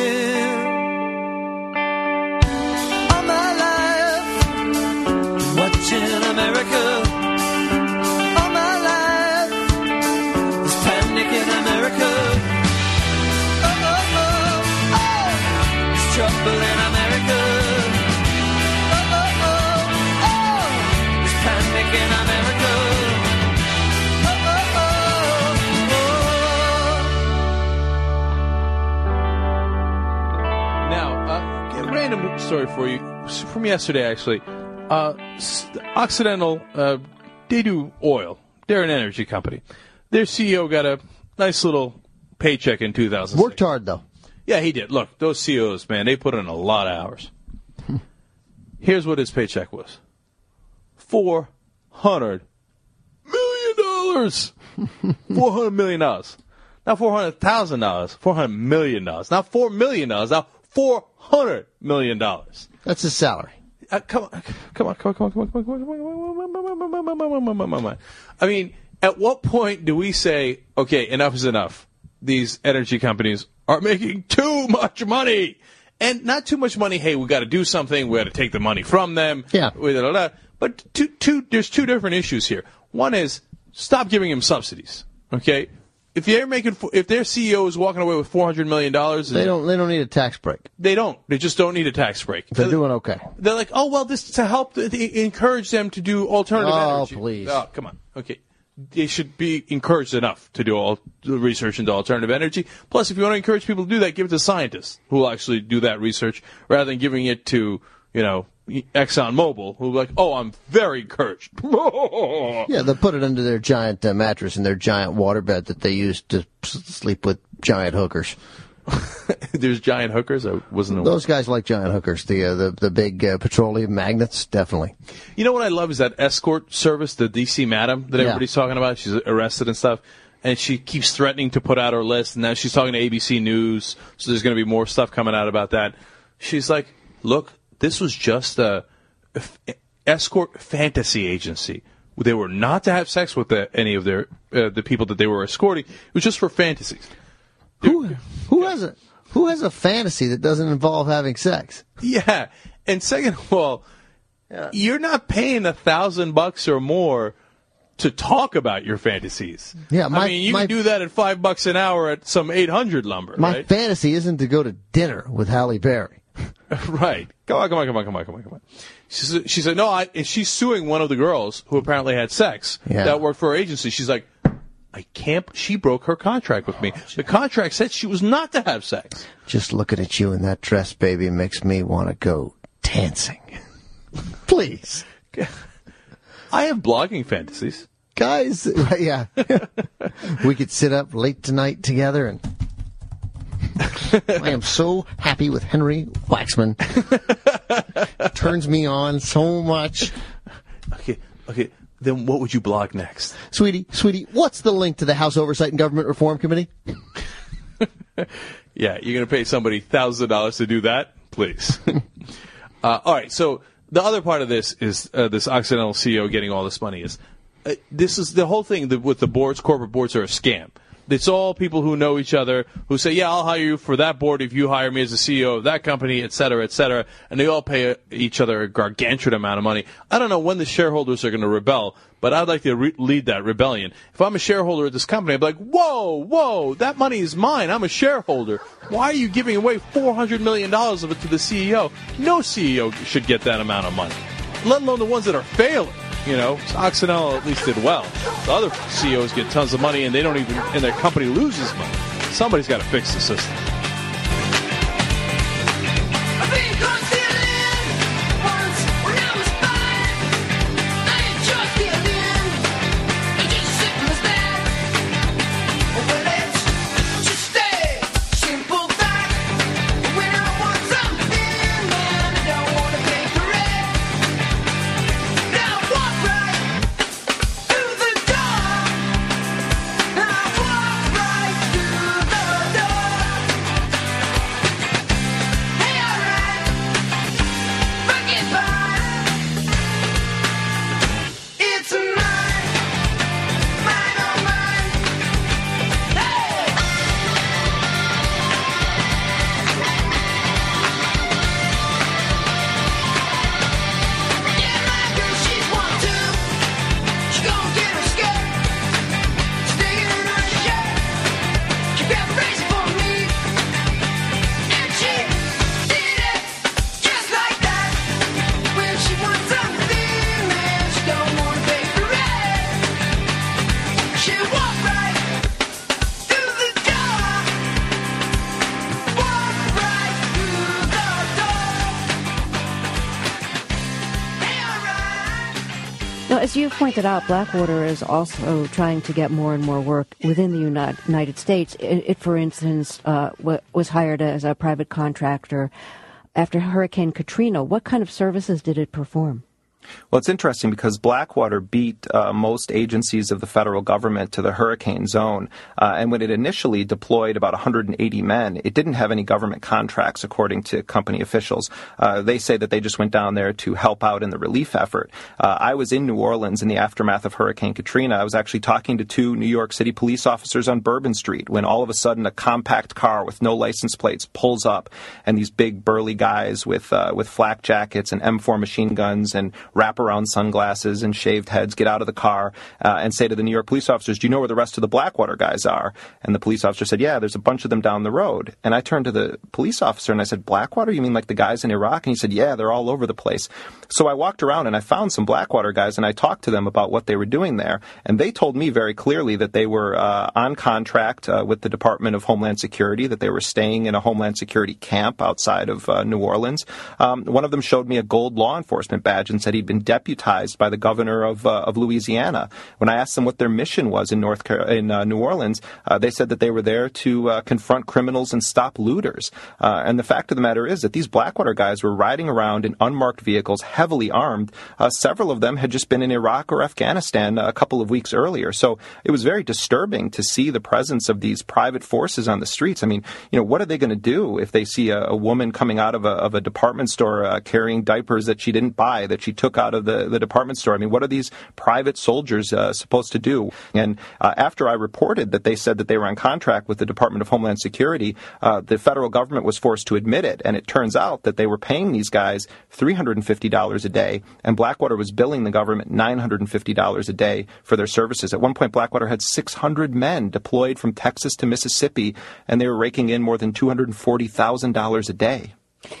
S11: in America. Oh, oh, oh, oh, panic in America. Oh, oh, oh, oh. Now, uh, random
S12: story for you from yesterday, actually. Uh, Occidental, uh, they do oil. They're an energy company. Their CEO got a nice little paycheck in 2000.
S13: Worked hard though.
S12: Yeah, he did. Look, those CEOs, man, they put in a lot of hours. Here's what his paycheck was: four hundred million dollars. Four hundred million dollars. Not four hundred thousand dollars. Four hundred million dollars. Not four million dollars. Now four hundred million dollars.
S13: That's his salary.
S12: Uh, come on, come on, come on, come on, come on, come on, come on, come on, come on, come on. I mean, at what point do we say, okay, enough is enough? These energy companies are making too much money, and not too much money. Hey, we got to do something. We got to take the money from them.
S13: Yeah.
S12: But two, two, there's two different issues here. One is stop giving them subsidies. Okay, if they're making, if their CEO is walking away with four hundred million dollars,
S13: They don't. They don't need a tax break.
S12: They don't. They just don't need a tax break.
S13: They're doing okay.
S12: They're like, oh well, this to help th- th- encourage them to do alternative
S13: Oh,
S12: energy.
S13: please.
S12: Oh, come on. Okay, they should be encouraged enough to do all the research into alternative energy. Plus, if you want to encourage people to do that, give it to scientists who will actually do that research rather than giving it to you know Exxon Mobil, who are like, oh, I'm very encouraged.
S13: Yeah, they'll put it under their giant uh, mattress and their giant waterbed that they use to sleep with giant hookers.
S12: There's giant hookers. I wasn't aware.
S13: Those guys like giant hookers. The uh, the the big uh, petroleum magnets, definitely.
S12: You know what I love is that escort service, the DC Madam that
S13: Yeah.
S12: everybody's talking about. She's arrested and stuff, and she keeps threatening to put out her list. And now she's talking to ABC News, so there's going to be more stuff coming out about that. She's like, "Look, this was just a, a f- escort fantasy agency. They were not to have sex with the, any of their uh, the people that they were escorting. It was just for fantasies."
S13: Who who has a who has a fantasy that doesn't involve having sex?
S12: Yeah, and second of all, you're not paying a thousand bucks or more to talk about your fantasies.
S13: Yeah, my-
S12: I mean, you
S13: my-
S12: can do that at five bucks an hour at some eight hundred lumber,
S13: My
S12: right?
S13: fantasy isn't to go to dinner with Halle Berry.
S12: right. Come on, come on, come on, come on, come on, come on. She said, she said no, I, and she's suing one of the girls who apparently had sex
S13: Yeah.
S12: that worked for her agency. She's like, I can't. She broke her contract with me. Oh, the contract said she was not to have sex.
S13: Just looking at you in that dress, baby, makes me want to go dancing. Please,
S12: I have blogging fantasies.
S13: guys. Yeah, we could sit up late tonight together, and I am so happy with Henry Waxman. Turns me on so much.
S12: Okay, okay. Then what would you blog next?
S13: Sweetie, sweetie, what's the link to the House Oversight and Government Reform Committee?
S12: Yeah, you're going to pay somebody thousand dollars to do that, please. uh, all right. So the other part of this is uh, this Occidental CEO getting all this money is uh, this is the whole thing with the boards, corporate boards are a scam. It's all people who know each other who say, "Yeah, I'll hire you for that board if you hire me as the CEO of that company, et cetera, et cetera," and they all pay each other a gargantuan amount of money. I don't know when the shareholders are going to rebel, but I'd like to re- lead that rebellion. If I'm a shareholder at this company, I'd be like, "Whoa, whoa, that money is mine. I'm a shareholder. Why are you giving away four hundred million dollars of it to the CEO? No CEO should get that amount of money, let alone the ones that are failing." You know, Occidental at least did well. The other CEOs get tons of money and they don't even, and their company loses money. Somebody's got to fix the system.
S2: Pointed out, Blackwater is also trying to get more and more work within the United States. It, it for instance, uh, was hired as a private contractor after Hurricane Katrina. What kind of services did it perform?
S3: Well, it's interesting because Blackwater beat uh, most agencies of the federal government to the hurricane zone. Uh, and when it initially deployed about 180 men, it didn't have any government contracts, according to company officials. Uh, they say that they just went down there to help out in the relief effort. Uh, I was in New Orleans in the aftermath of Hurricane Katrina. I was actually talking to two New York City police officers on Bourbon Street when all of a sudden a compact car with no license plates pulls up, and these big burly guys with uh, with flak jackets and M4 machine guns and wraparound sunglasses and shaved heads get out of the car uh, and say to the New York police officers, Do you know where the rest of the Blackwater guys are? And the police officer said, Yeah, there's a bunch of them down the road. And I turned to the police officer and I said, Blackwater? You mean like the guys in Iraq? And he said, Yeah, they're all over the place. So I walked around and I found some Blackwater guys and I talked to them about what they were doing there. And they told me very clearly that they were uh, on contract uh, with the Department of Homeland Security, that they were staying in a Homeland Security camp outside of uh, New Orleans. Um, one of them showed me a gold law enforcement badge and said he'd been deputized by the governor of, uh, of Louisiana. When I asked them what their mission was in North Car- in uh, New Orleans, uh, they said that they were there to confront criminals and stop looters. And the fact of the matter is that these Blackwater guys were riding around in unmarked vehicles, heavily armed. Uh, several of them had just been in Iraq or Afghanistan a couple of weeks earlier. So it was very disturbing to see the presence of these private forces on the streets. I mean, you know, what are they going to do if they see a, a, woman coming out of a, of a department store carrying diapers that she didn't buy, that she took out of the, the department store. I mean, what are these private soldiers uh, supposed to do? And uh, after I reported that they said that they were on contract with the Department of Homeland Security, uh, the federal government was forced to admit it. And it turns out that they were paying these guys $350 a day, and Blackwater was billing the government $950 a day for their services. At one point, Blackwater had 600 men deployed from Texas to Mississippi, and they were raking in more than $240,000 a day.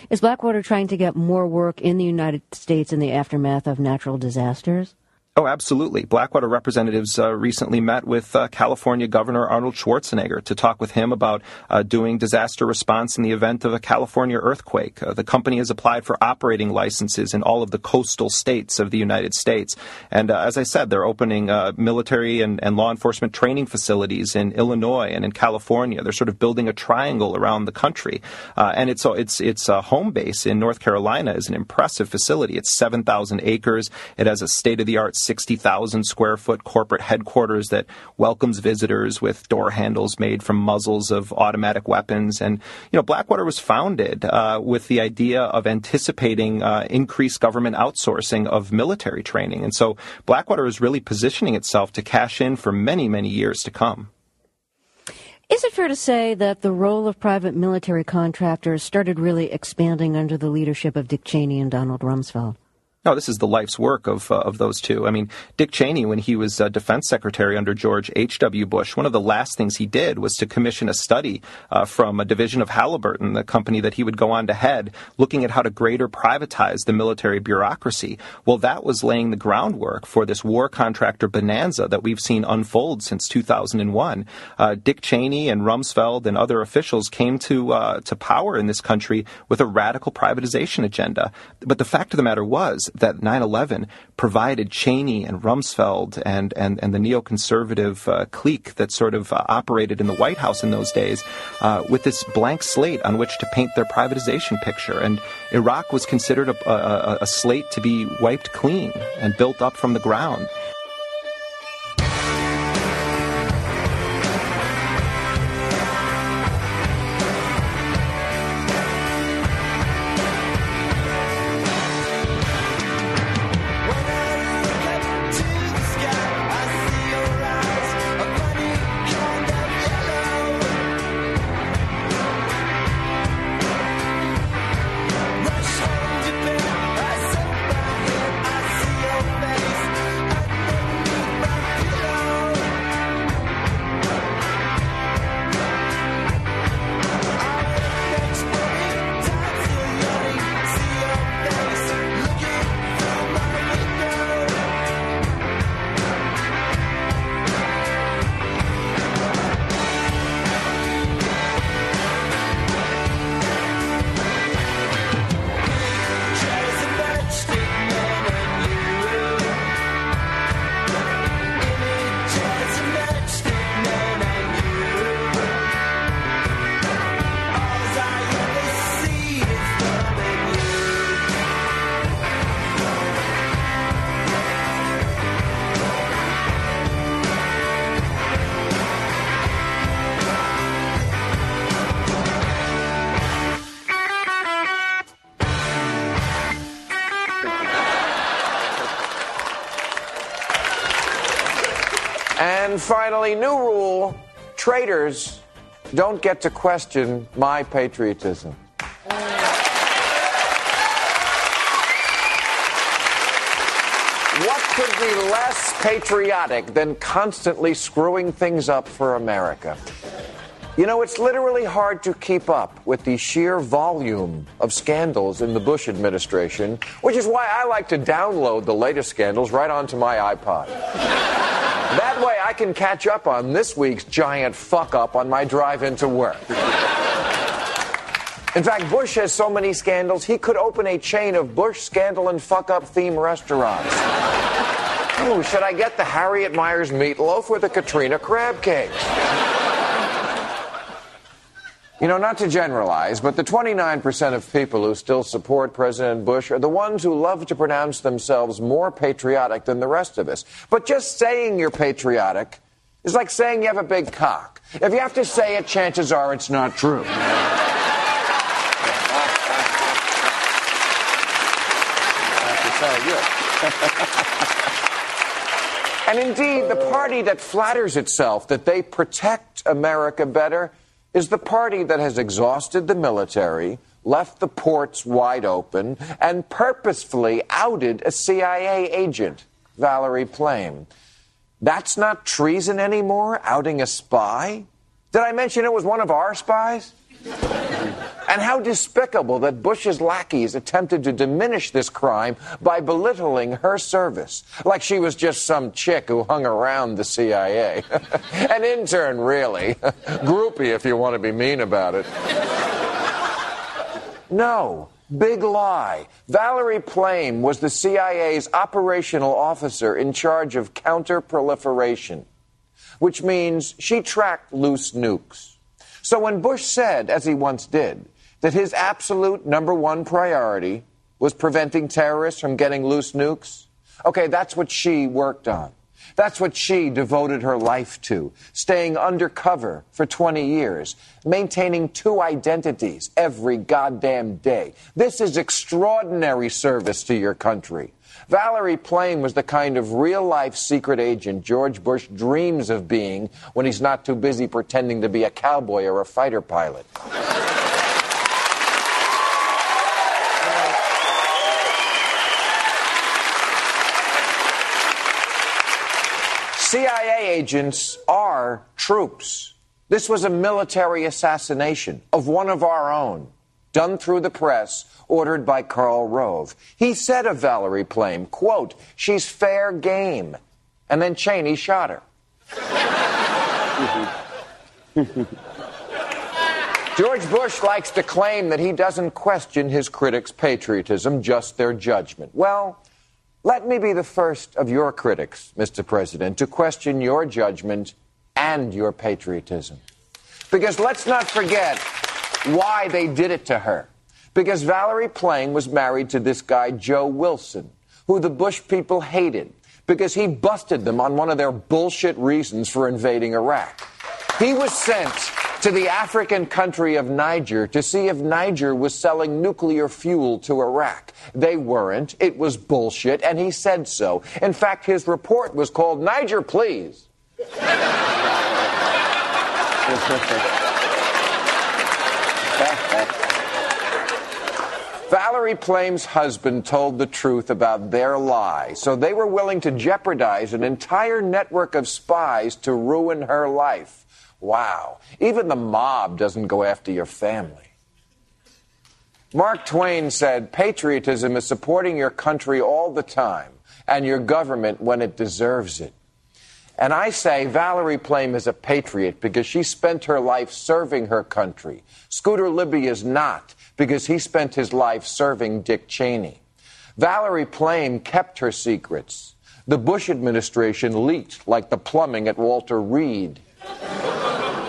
S2: Is Blackwater trying to get more work in the United States in the aftermath of natural disasters?
S3: Oh, absolutely. Blackwater representatives uh, recently met with uh, California Governor Arnold Schwarzenegger to talk with him about uh, doing disaster response in the event of a California earthquake. Uh, the company has applied for operating licenses in all of the coastal states of the United States. And uh, as I said, they're opening uh, military and, and, law enforcement training facilities in Illinois and in California. They're sort of building a triangle around the country. and it's, it's, it's a home base in North Carolina is an impressive facility. It's 7,000 acres. It has a state of the art 60,000 square foot corporate headquarters that welcomes visitors with door handles made from muzzles of automatic weapons. And, you know, Blackwater was founded uh, with the idea of anticipating uh, increased government outsourcing of military training. And so Blackwater is really positioning itself to cash in for many, many years to come.
S2: Is it fair to say that the role of private military contractors started really expanding under the leadership of Dick Cheney and Donald Rumsfeld?
S3: No, this is the life's work of uh, of those two. I mean, Dick Cheney, when he was uh, defense secretary under George H. W. Bush, one of the last things he did was to commission a study uh, from a division of Halliburton, the company that he would go on to head, looking at how to greater privatize the military bureaucracy. Well, that was laying the groundwork for this war contractor bonanza that we've seen unfold since 2001. Uh, Dick Cheney and Rumsfeld and other officials came to uh, to power in this country with a radical privatization agenda. But the fact of the matter was that 9/11 provided Cheney and Rumsfeld and and, and the neoconservative uh, clique that sort of uh, operated in the White House in those days uh, with this blank slate on which to paint their privatization picture. And Iraq was considered a, a, a slate to be wiped clean and built up from the ground.
S14: Don't get to question my patriotism. What could be less patriotic than constantly screwing things up for America? You know, it's literally hard to keep up with the sheer volume of scandals in the Bush administration, which is why I like to download the latest scandals right onto my iPod. That way I can catch up on this week's giant fuck up on my drive into work. In fact, Bush has so many scandals, he could open a chain of Bush scandal and fuck up theme restaurants. Ooh, should I get the Harriet Miers meatloaf or the Katrina crab cakes? You know, not to generalize, but the 29% of people who still support President Bush are the ones who love to pronounce themselves more patriotic than the rest of us. But just saying you're patriotic is like saying you have a big cock. If you have to say it, chances are it's not true. and indeed, the party that flatters itself that they protect America better is the party that has exhausted the military, left the ports wide open, and purposefully outed a CIA agent, Valerie Plame. That's not treason anymore, outing a spy? Did I mention it was one of our spies? And how despicable that Bush's lackeys attempted to diminish this crime by belittling her service, like she was just some chick who hung around the CIA. An intern, really. Groupie, if you want to be mean about it. No. Big lie. Valerie Plame was the CIA's operational officer in charge of counterproliferation, which means she tracked loose nukes. So when Bush said, as he once did, that his absolute number one priority was preventing terrorists from getting loose nukes, okay, that's what she worked on. That's what she devoted her life to, staying undercover for 20 years, maintaining two identities every goddamn day. This is extraordinary service to your country. Valerie Plame was the kind of real life secret agent George Bush dreams of being when he's not too busy pretending to be a cowboy or a fighter pilot. CIA agents are troops. This was a military assassination of one of our own, done through the press, ordered by Karl Rove. He said of Valerie Plame, quote, she's fair game. And then Cheney shot her. George Bush likes to claim that he doesn't question his critics' patriotism, just their judgment. Well, let me be the first of your critics, Mr. President, to question your judgment and your patriotism. Because let's not forget why they did it to her. Because Valerie Plame was married to this guy, Joe Wilson, who the Bush people hated because he busted them on one of their bullshit reasons for invading Iraq. He was sent to the African country of Niger to see if Niger was selling nuclear fuel to Iraq. They weren't. It was bullshit, and he said so. In fact, his report was called Niger, Please. Valerie Plame's husband told the truth about their lie, so they were willing to jeopardize an entire network of spies to ruin her life. Wow. Even the mob doesn't go after your family. Mark Twain said, Patriotism is supporting your country all the time and your government when it deserves it. And I say Valerie Plame is a patriot because she spent her life serving her country. Scooter Libby is not because he spent his life serving Dick Cheney. Valerie Plame kept her secrets. The Bush administration leaked like the plumbing at Walter Reed.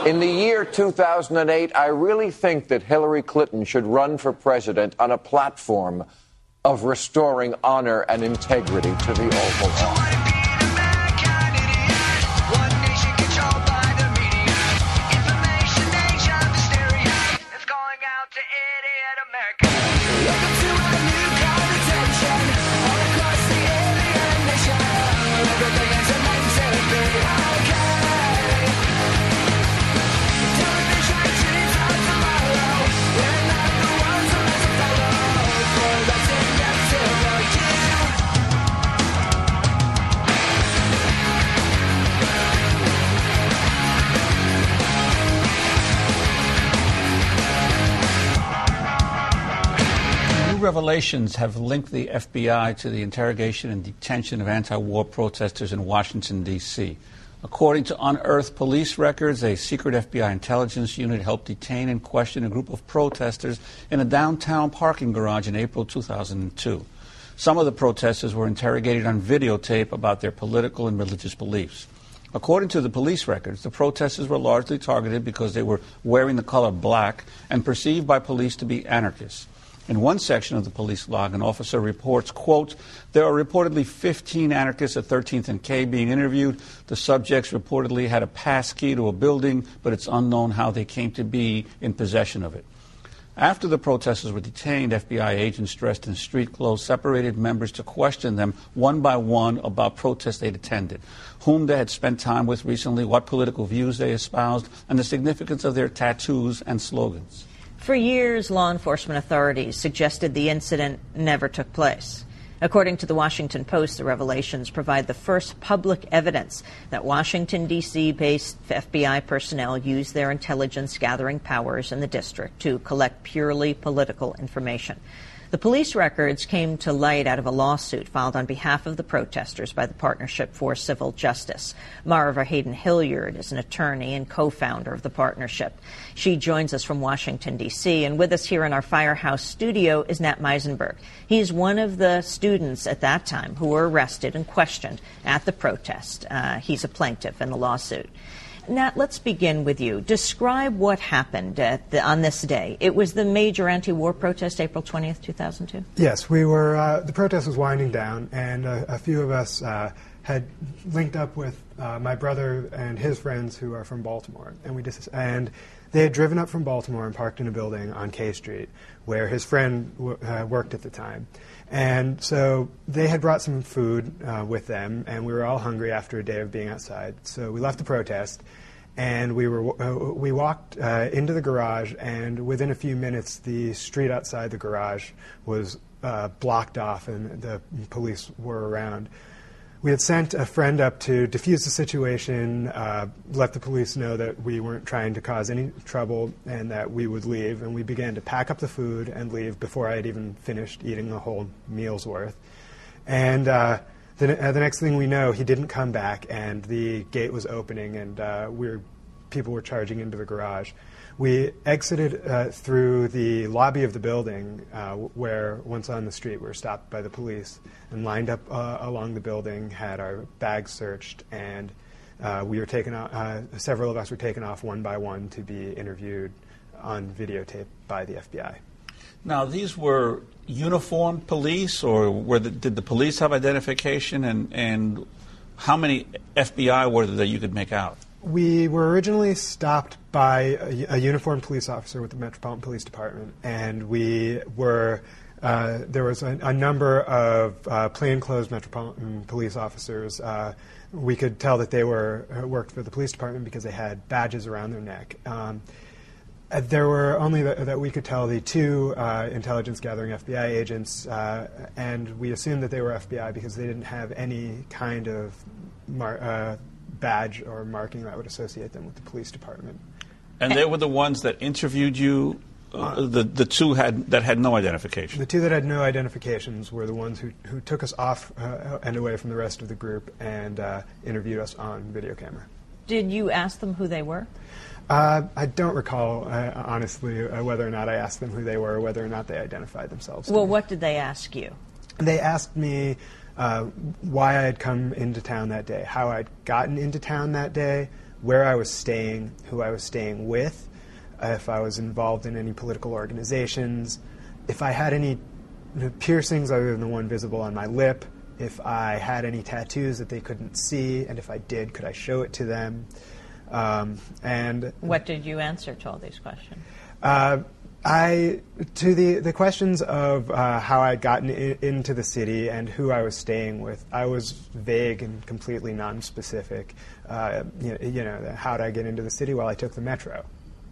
S14: In the year 2008, I really think that Hillary Clinton should run for president on a platform of restoring honor and integrity to the Oval Office.
S15: Revelations have linked the FBI to the interrogation and detention of anti war protesters in Washington, D.C. According to unearthed police records, a secret FBI intelligence unit helped detain and question a group of protesters in a downtown parking garage in April 2002. Some of the protesters were interrogated on videotape about their political and religious beliefs. According to the police records, the protesters were largely targeted because they were wearing the color black and perceived by police to be anarchists. In one section of the police log, an officer reports, quote, there are reportedly 15 anarchists at 13th and K being interviewed. The subjects reportedly had a pass key to a building, but it's unknown how they came to be in possession of it. After the protesters were detained, FBI agents dressed in street clothes separated members to question them one by one about protests they'd attended, whom they had spent time with recently, what political views they espoused, and the significance of their tattoos and slogans.
S16: For years, law enforcement authorities suggested the incident never took place. According to the Washington Post, the revelations provide the first public evidence that Washington, D.C. based FBI personnel used their intelligence gathering powers in the district to collect purely political information. The police records came to light out of a lawsuit filed on behalf of the protesters by the Partnership for Civil Justice. Mara Verheyden-Hilliard is an attorney and co-founder of the partnership. She joins us from Washington, D.C., and with us here in our Firehouse studio is Nat Meisenberg. He's one of the students at that time who were arrested and questioned at the protest. Uh, he's a plaintiff in the lawsuit. Nat, let's begin with you. Describe what happened the, on this day. It was the major anti-war protest, April 20th, 2002?
S17: Yes, we were, uh, the protest was winding down, and uh, a few of us uh, had linked up with uh, my brother and his friends who are from Baltimore, and we just, and they had driven up from Baltimore and parked in a building on K Street where his friend w- uh, worked at the time. And so they had brought some food uh, with them, and we were all hungry after a day of being outside. So we left the protest, and we were uh, we walked uh, into the garage, and within a few minutes, the street outside the garage was uh, blocked off, and the police were around. We had sent a friend up to defuse the situation, uh, let the police know that we weren't trying to cause any trouble and that we would leave. And we began to pack up the food and leave before I had even finished eating the whole meal's worth. And uh, the, uh, the, next thing we know, he didn't come back, and the gate was opening, and uh, we were, people were charging into the garage. We exited uh, through the lobby of the building, uh, where once on the street we were stopped by the police and lined up uh, along the building, had our bags searched, and uh, we were taken off, uh, several of us were taken off one by one to be interviewed on videotape by the FBI.
S15: Now, these were uniformed police, or the, did the police have identification, and, and how many FBI were there that you could make out?
S17: We were originally stopped by a, a, uniformed police officer with the Metropolitan Police Department, and we were. Uh, there was a, a number of uh, plainclothes Metropolitan Police officers. Uh, we could tell that they were uh, worked for the police department because they had badges around their neck. Um, uh, there were only the, that we could tell the two uh, intelligence gathering FBI agents, and we assumed that they were FBI because they didn't have any kind of mar- badge or marking that would associate them with the police department.
S15: And they were the ones that interviewed you. Uh, the the two had that had no identification.
S17: The two that had no identifications were the ones who who took us off uh, and away from the rest of the group and uh, interviewed us on video camera.
S16: Did you ask them who they were?
S17: Uh, I don't recall, uh, honestly, uh, whether or not I asked them who they were, or whether or not they identified themselves.
S16: Well, what did they ask you?
S17: They asked me uh, why I had come into town that day, how I'd gotten into town that day, where I was staying, who I was staying with, if I was involved in any political organizations, if I had any piercings other than the one visible on my lip, if I had any tattoos that they couldn't see, and if I did, could I show it to them? Um, and
S16: what did you answer to all these questions?
S17: Uh, I to the the questions of uh, how I'd gotten in, into the city and who I was staying with, I was vague and completely non-specific. Uh, you, you, know, how did I get into the city? Well, I took the metro,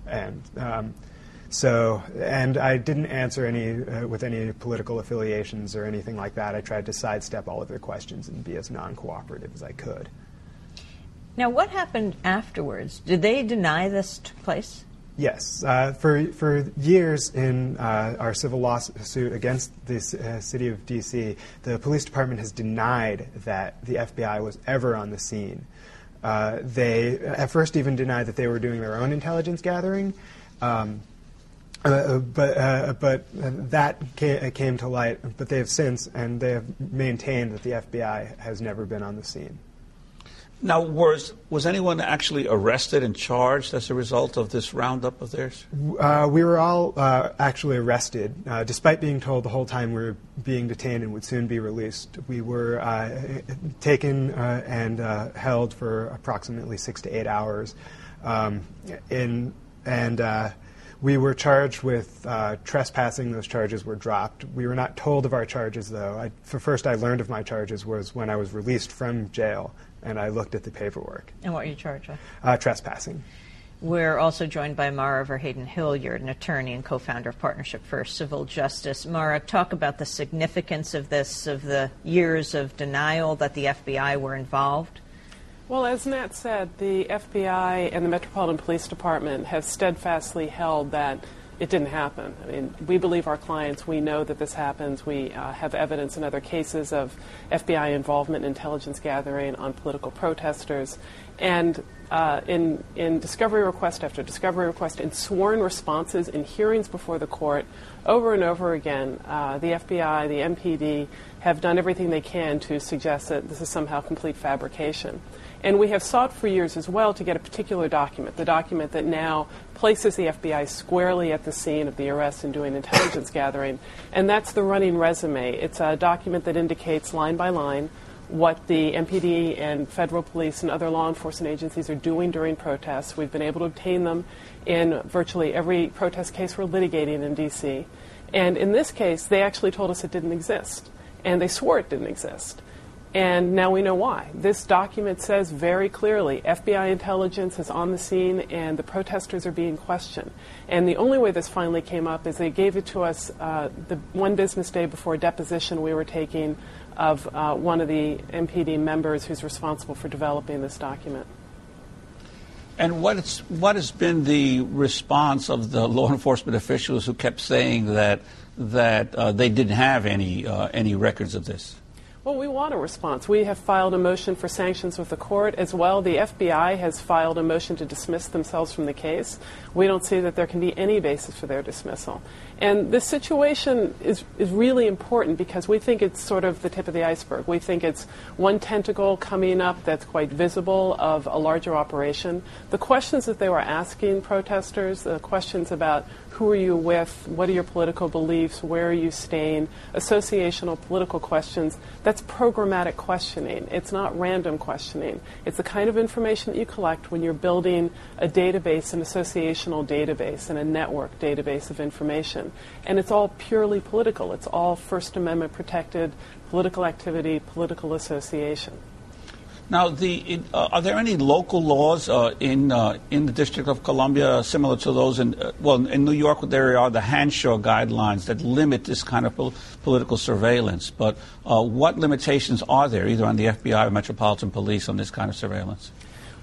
S17: and um, so and I didn't answer any uh, with any political affiliations or anything like that. I tried to sidestep all of their questions and be as non-cooperative as I could.
S16: Now, what happened afterwards? Did they deny this took place?
S17: Yes, uh, for for years in uh, our civil lawsuit against the uh, city of D.C., the police department has denied that the FBI was ever on the scene. Uh, they at first even denied that they were doing their own intelligence gathering. Um, uh, but uh, but that ca- came to light. But they have since, and they have maintained that the FBI has never been on the scene.
S15: Now, was was anyone actually arrested and charged as a result of this roundup of theirs?
S17: Uh, we were all uh, actually arrested, uh, despite being told the whole time we were being detained and would soon be released. We were uh, taken uh, and uh, held for approximately six to eight hours, um, in, and we were charged with trespassing. Those charges were dropped. We were not told of our charges, though. I, for first, I learned of my charges was when I was released from jail and I looked at the paperwork.
S16: And what are you charged with?
S17: Uh, trespassing.
S16: We're also joined by Mara Verheyden Hilliard, an attorney and co founder of Partnership for Civil Justice. Mara, talk about the significance of this, of the years of denial that the FBI were involved.
S18: Well, as Matt said, the FBI and the Metropolitan Police Department have steadfastly held that it didn't happen. I mean, we believe our clients. We know that this happens. We uh, have evidence in other cases of FBI involvement in intelligence gathering on political protesters. And uh, in, in discovery request after discovery request, in sworn responses, in hearings before the court, over and over again, uh, the FBI, the MPD have done everything they can to suggest that this is somehow complete fabrication. And we have sought for years as well to get a particular document, the document that now places the FBI squarely at the scene of the arrest and doing intelligence gathering. And that's the running resume. It's a document that indicates line by line what the MPD and federal police and other law enforcement agencies are doing during protests. We've been able to obtain them in virtually every protest case we're litigating in D.C. And in this case, they actually told us it didn't exist. And they swore it didn't exist. And now we know why. This document says very clearly FBI intelligence is on the scene and the protesters are being questioned. And the only way this finally came up is they gave it to us uh, the one business day before a deposition we were taking of uh, one of the MPD members who's responsible for developing this document.
S15: And what, what has been the response of the law enforcement officials who kept saying that, that uh, they didn't have any, uh, any records of this?
S18: Well, we want a response. We have filed a motion for sanctions with the court as well. The FBI has filed a motion to dismiss themselves from the case. We don't see that there can be any basis for their dismissal. And this situation is, is really important because we think it's sort of the tip of the iceberg. We think it's one tentacle coming up that's quite visible of a larger operation. The questions that they were asking protesters, the questions about who are you with, what are your political beliefs, where are you staying, associational political questions, that's programmatic questioning. It's not random questioning. It's the kind of information that you collect when you're building a database, an associational database, and a network database of information. And it's all purely political. It's all First Amendment protected political activity, political association.
S15: Now, the, uh, are there any local laws uh, in uh, in the District of Columbia similar to those in uh, well in New York? There are the Handschu guidelines that limit this kind of pol- political surveillance. But uh, what limitations are there, either on the FBI or Metropolitan Police, on this kind of surveillance?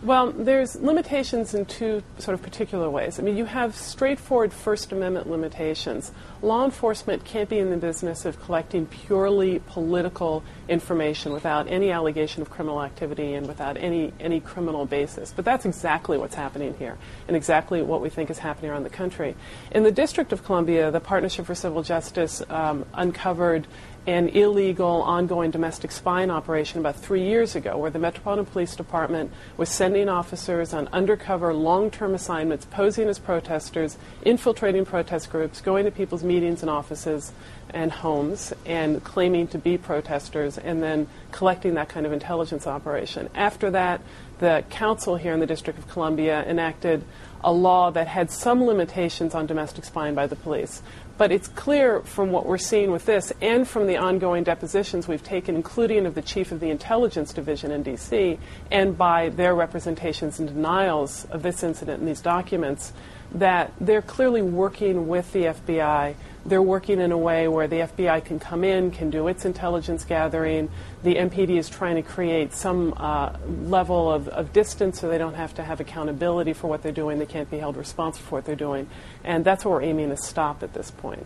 S18: Well, there's limitations in two sort of particular ways. I mean, you have straightforward First Amendment limitations. Law enforcement can't be in the business of collecting purely political information without any allegation of criminal activity and without any, any criminal basis. But that's exactly what's happening here and exactly what we think is happening around the country. In the District of Columbia, the Partnership for Civil Justice um, uncovered an illegal ongoing domestic spying operation about three years ago where the Metropolitan Police Department was sending officers on undercover long term assignments, posing as protesters, infiltrating protest groups, going to people's meetings and offices and homes, and claiming to be protesters, and then collecting that kind of intelligence operation. After that, the council here in the District of Columbia enacted a law that had some limitations on domestic spying by the police. But it's clear from what we're seeing with this and from the ongoing depositions we've taken, including of the chief of the intelligence division in D.C., and by their representations and denials of this incident in these documents, that they're clearly working with the FBI. They're working in a way where the FBI can come in, can do its intelligence gathering. The MPD is trying to create some uh, level of, of distance so they don't have to have accountability for what they're doing. They can't be held responsible for what they're doing. And that's what we're aiming to stop at this point.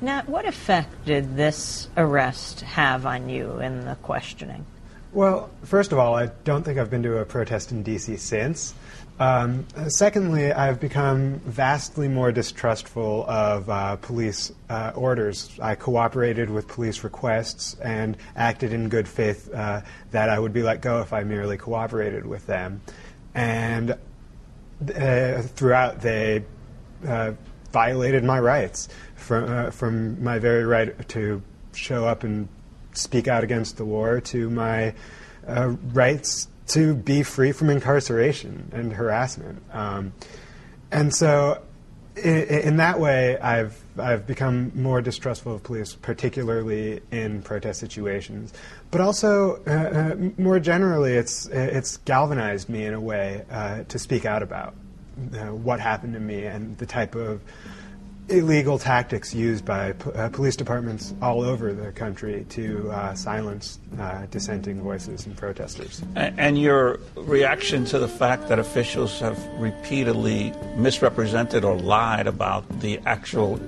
S16: Now, what effect did this arrest have on you in the questioning?
S17: Well, first of all, I don't think I've been to a protest in D.C. since. Um, secondly, I've become vastly more distrustful of uh, police uh, orders. I cooperated with police requests and acted in good faith uh, that I would be let go if I merely cooperated with them. And uh, throughout, they uh, violated my rights from, uh, from my very right to show up and speak out against the war to my rights to be free from incarceration and harassment. Um, and so, in, in, that way, I've I've become more distrustful of police, particularly in protest situations. But also, uh, uh, more generally, it's it's galvanized me in a way uh, to speak out about uh, what happened to me and the type of illegal tactics used by uh, police departments all over the country to uh, silence uh, dissenting voices and protesters.
S15: And, and, your reaction to the fact that officials have repeatedly misrepresented or lied about the actual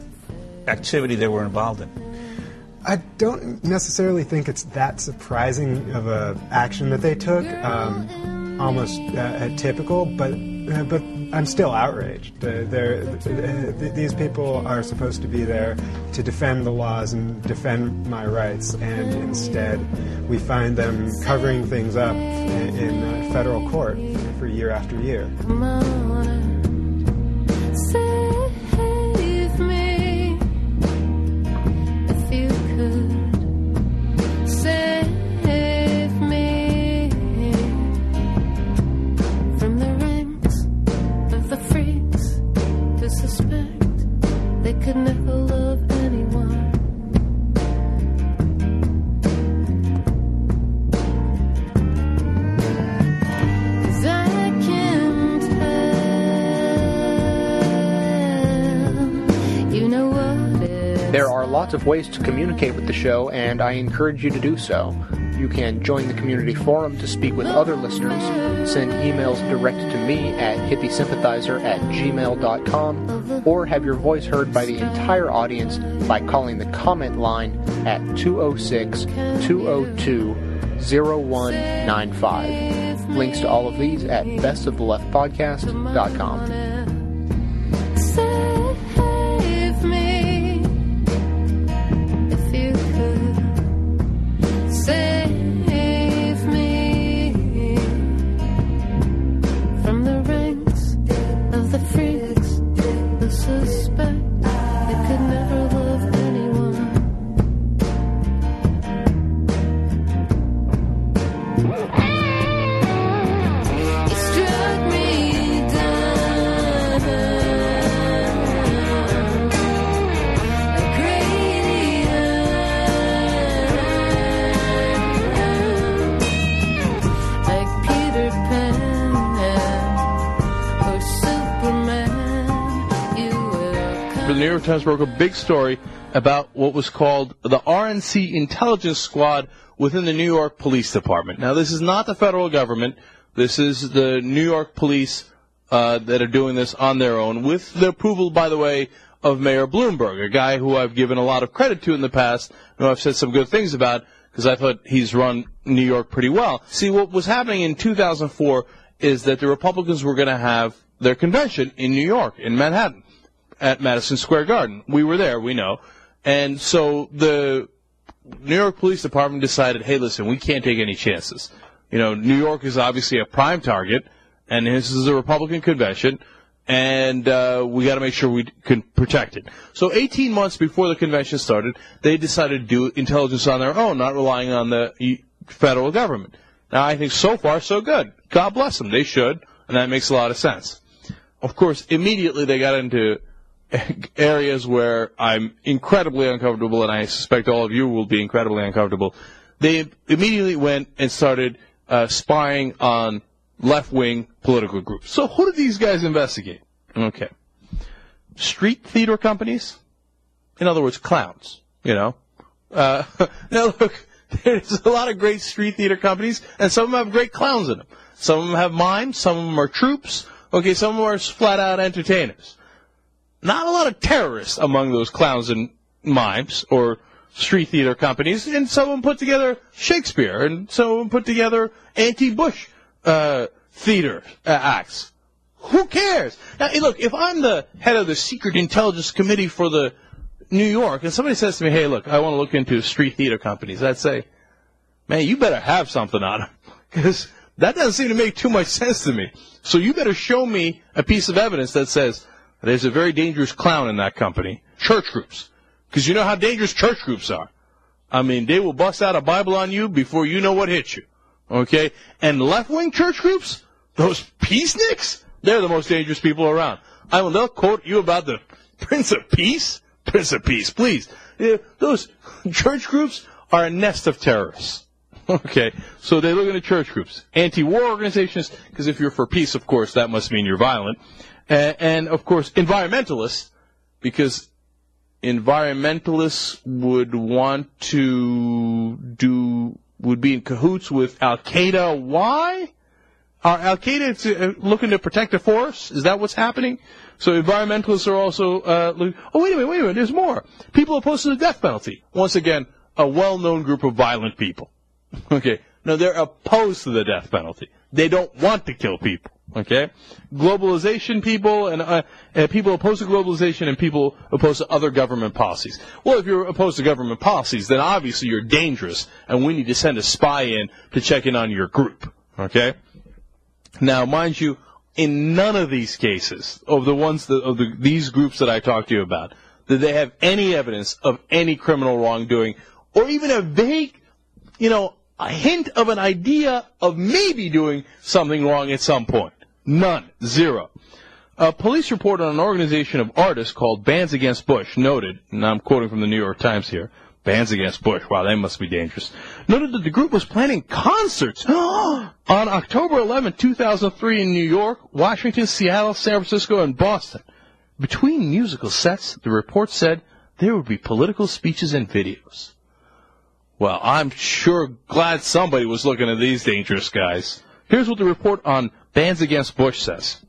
S15: activity they were involved in?
S17: I don't necessarily think it's that surprising of a action that they took. Um, almost uh, typical, but uh, but I'm still outraged. Uh, these people are supposed to be there to defend the laws and defend my rights, and instead we find them covering things up in, in uh, federal court for year after year.
S1: Lots of ways to communicate with the show, and I encourage you to do so. You can join the community forum to speak with other listeners, send emails direct to me at hippiesympathizer at gmail.com, or have your voice heard by the entire audience by calling the comment line at 206 202 0195. Links to all of these at bestoftheleftpodcast.com.
S12: broke a big story about what was called the RNC Intelligence Squad within the New York Police Department. Now, this is not the federal government. This is the New York Police uh, that are doing this on their own, with the approval, by the way, of Mayor Bloomberg, a guy who I've given a lot of credit to in the past, and I've said some good things about because I thought he's run New York pretty well. See, what was happening in 2004 is that the Republicans were going to have their convention in New York, in Manhattan at Madison Square Garden. We were there, we know. And so the New York Police Department decided, hey, listen, we can't take any chances. You know, New York is obviously a prime target, and this is a Republican convention, and uh, we got to make sure we can protect it. So 18 months before the convention started, they decided to do intelligence on their own, not relying on the federal government. Now, I think so far, so good. God bless them. They should, and that makes a lot of sense. Of course, immediately they got into areas where I'm incredibly uncomfortable, and I suspect all of you will be incredibly uncomfortable. They immediately went and started uh, spying on left-wing political groups. So who did these guys investigate? Okay. street theater companies. In other words, clowns. You know. Uh, now look, there's a lot of great street theater companies, and some of them have great clowns in them. Some of them have mimes. Some of them are troupes. Okay, some of them are flat out entertainers. Not a lot of terrorists among those clowns and mimes or street theater companies, and some of them put together Shakespeare, and some of them put together anti-Bush uh, theater uh, acts. Who cares? Now, look, if I'm the head of the Secret Intelligence Committee for the New York, and somebody says to me, "Hey, look, I want to look into street theater companies," I'd say, "Man, you better have something on them, because that doesn't seem to make too much sense to me. So you better show me a piece of evidence that says there's a very dangerous clown in that company, church groups, because you know how dangerous church groups are. I mean, they will bust out a Bible on you before you know what hits you." Okay? And left-wing church groups, those peaceniks, they're the most dangerous people around. I will they'll quote you about the Prince of Peace. Prince of Peace, please. Those church groups are a nest of terrorists. Okay, so they look into church groups, anti-war organizations, because if you're for peace, of course, that must mean you're violent, and, and of course, environmentalists, because environmentalists would want to do would be in cahoots with Al Qaeda. Why? Are Al Qaeda uh, looking to protect the forest? Is that what's happening? So environmentalists are also. Uh, oh wait a minute, wait a minute. There's more. People opposed to the death penalty. Once again, a well-known group of violent people. Okay. No, they're opposed to the death penalty. They don't want to kill people. Okay. Globalization people and uh, uh, people opposed to globalization and people opposed to other government policies. Well, if you're opposed to government policies, then obviously you're dangerous, and we need to send a spy in to check in on your group. Okay. Now, mind you, in none of these cases of the ones that, of the, these groups that I talked to you about, did they have any evidence of any criminal wrongdoing or even a vague, you know, a hint of an idea of maybe doing something wrong at some point. None. Zero. A police report on an organization of artists called Bands Against Bush noted, and I'm quoting from the New York Times here, Bands Against Bush, wow, they must be dangerous, noted that the group was planning concerts on October 11, 2003 in New York, Washington, Seattle, San Francisco, and Boston. Between musical sets, the report said there would be political speeches and videos. Well, I'm sure glad somebody was looking at these dangerous guys. Here's what the report on Bands Against Bush says.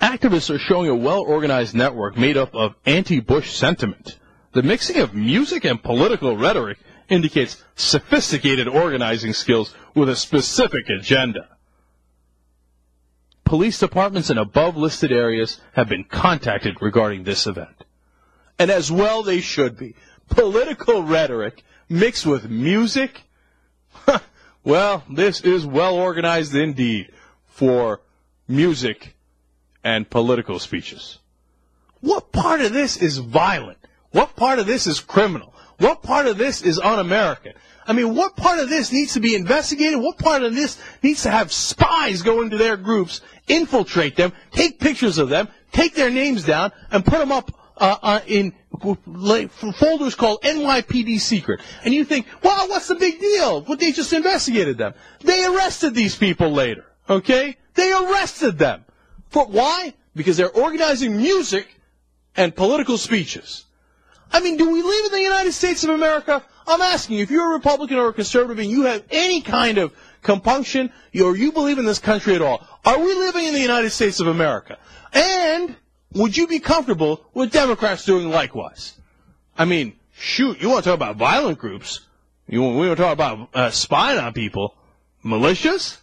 S12: Activists are showing a well-organized network made up of anti-Bush sentiment. The mixing of music and political rhetoric indicates sophisticated organizing skills with a specific agenda. Police departments in above listed areas have been contacted regarding this event. And as well they should be. Political rhetoric mixed with music. well, this is well organized indeed for music and political speeches. What part of this is violent? What part of this is criminal? What part of this is un-American? I mean, what part of this needs to be investigated? What part of this needs to have spies go into their groups, infiltrate them, take pictures of them, take their names down, and put them up uh, uh, in folders called NYPD Secret. And you think, well, what's the big deal? Well, they just investigated them. They arrested these people later. Okay? They arrested them. For why? Because they're organizing music and political speeches. I mean, do we live in the United States of America? I'm asking you, if you're a Republican or a conservative and you have any kind of compunction or you believe in this country at all, are we living in the United States of America? And would you be comfortable with Democrats doing likewise? I mean, shoot, you want to talk about violent groups? You we want to talk about uh, spying on people? Militias?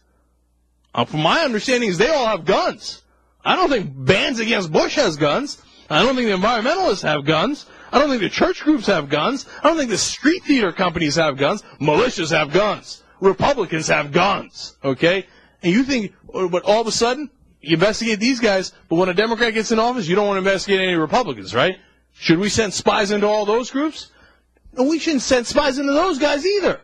S12: Uh, from my understanding, is they all have guns. I don't think Bands Against Bush has guns. I don't think the environmentalists have guns. I don't think the church groups have guns. I don't think the street theater companies have guns. Militias have guns. Republicans have guns. Okay? And you think, but all of a sudden, you investigate these guys, but when a Democrat gets in office, you don't want to investigate any Republicans, right? Should we send spies into all those groups? No, we shouldn't send spies into those guys either.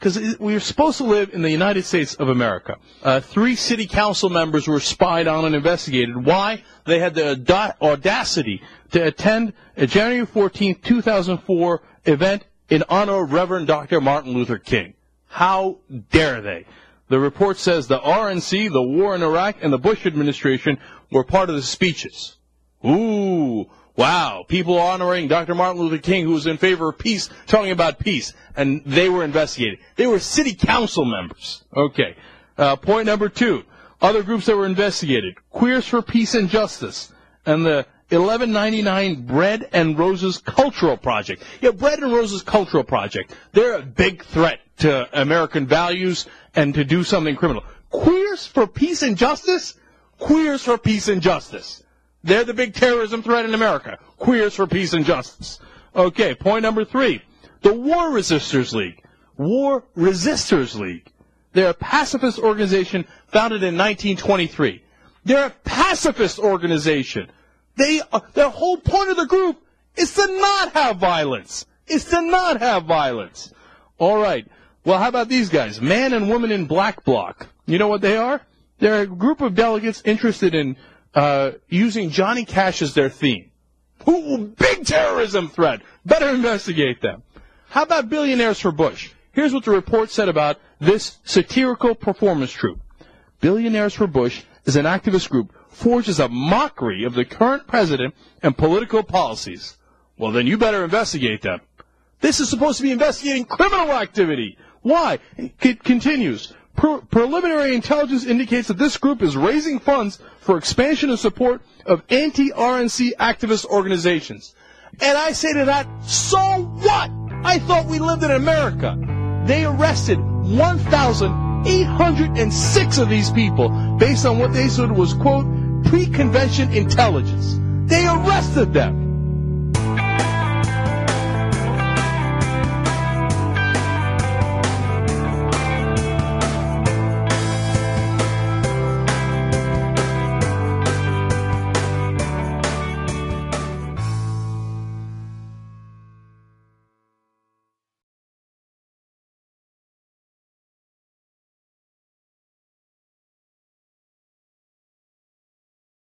S12: Because we're supposed to live in the United States of America. Uh, three city council members were spied on and investigated. Why? They had the audacity to attend a January 14, 2004 event in honor of Reverend Dr. Martin Luther King. How dare they? The report says the RNC, the war in Iraq, and the Bush administration were part of the speeches. Ooh, wow. People honoring Dr. Martin Luther King, who was in favor of peace, talking about peace, and they were investigated. They were city council members. Okay. Uh, point number two. Other groups that were investigated. Queers for Peace and Justice and the 1199 Bread and Roses Cultural Project. Yeah, Bread and Roses Cultural Project. They're a big threat to American values and to do something criminal. Queers for Peace and Justice? Queers for Peace and Justice. They're the big terrorism threat in America. Queers for Peace and Justice. Okay, point number three. The War Resisters League. War Resisters League. They're a pacifist organization founded in 1923. They're a pacifist organization. They, uh, their whole point of the group is to not have violence. Is to not have violence. All right. Well, how about these guys? Man and Woman in Black Bloc. You know what they are? They're a group of delegates interested in uh, using Johnny Cash as their theme. Ooh, big terrorism threat. Better investigate them. How about Billionaires for Bush? Here's what the report said about this satirical performance troupe. Billionaires for Bush is an activist group forges a mockery of the current president and political policies. Well, then you better investigate them. This is supposed to be investigating criminal activity. Why? It continues. Pre- preliminary intelligence indicates that this group is raising funds for expansion and support of anti-RNC activist organizations. And I say to that, so what? I thought we lived in America. They arrested 1,806 of these people based on what they said was, quote, pre-convention intelligence. They arrested them.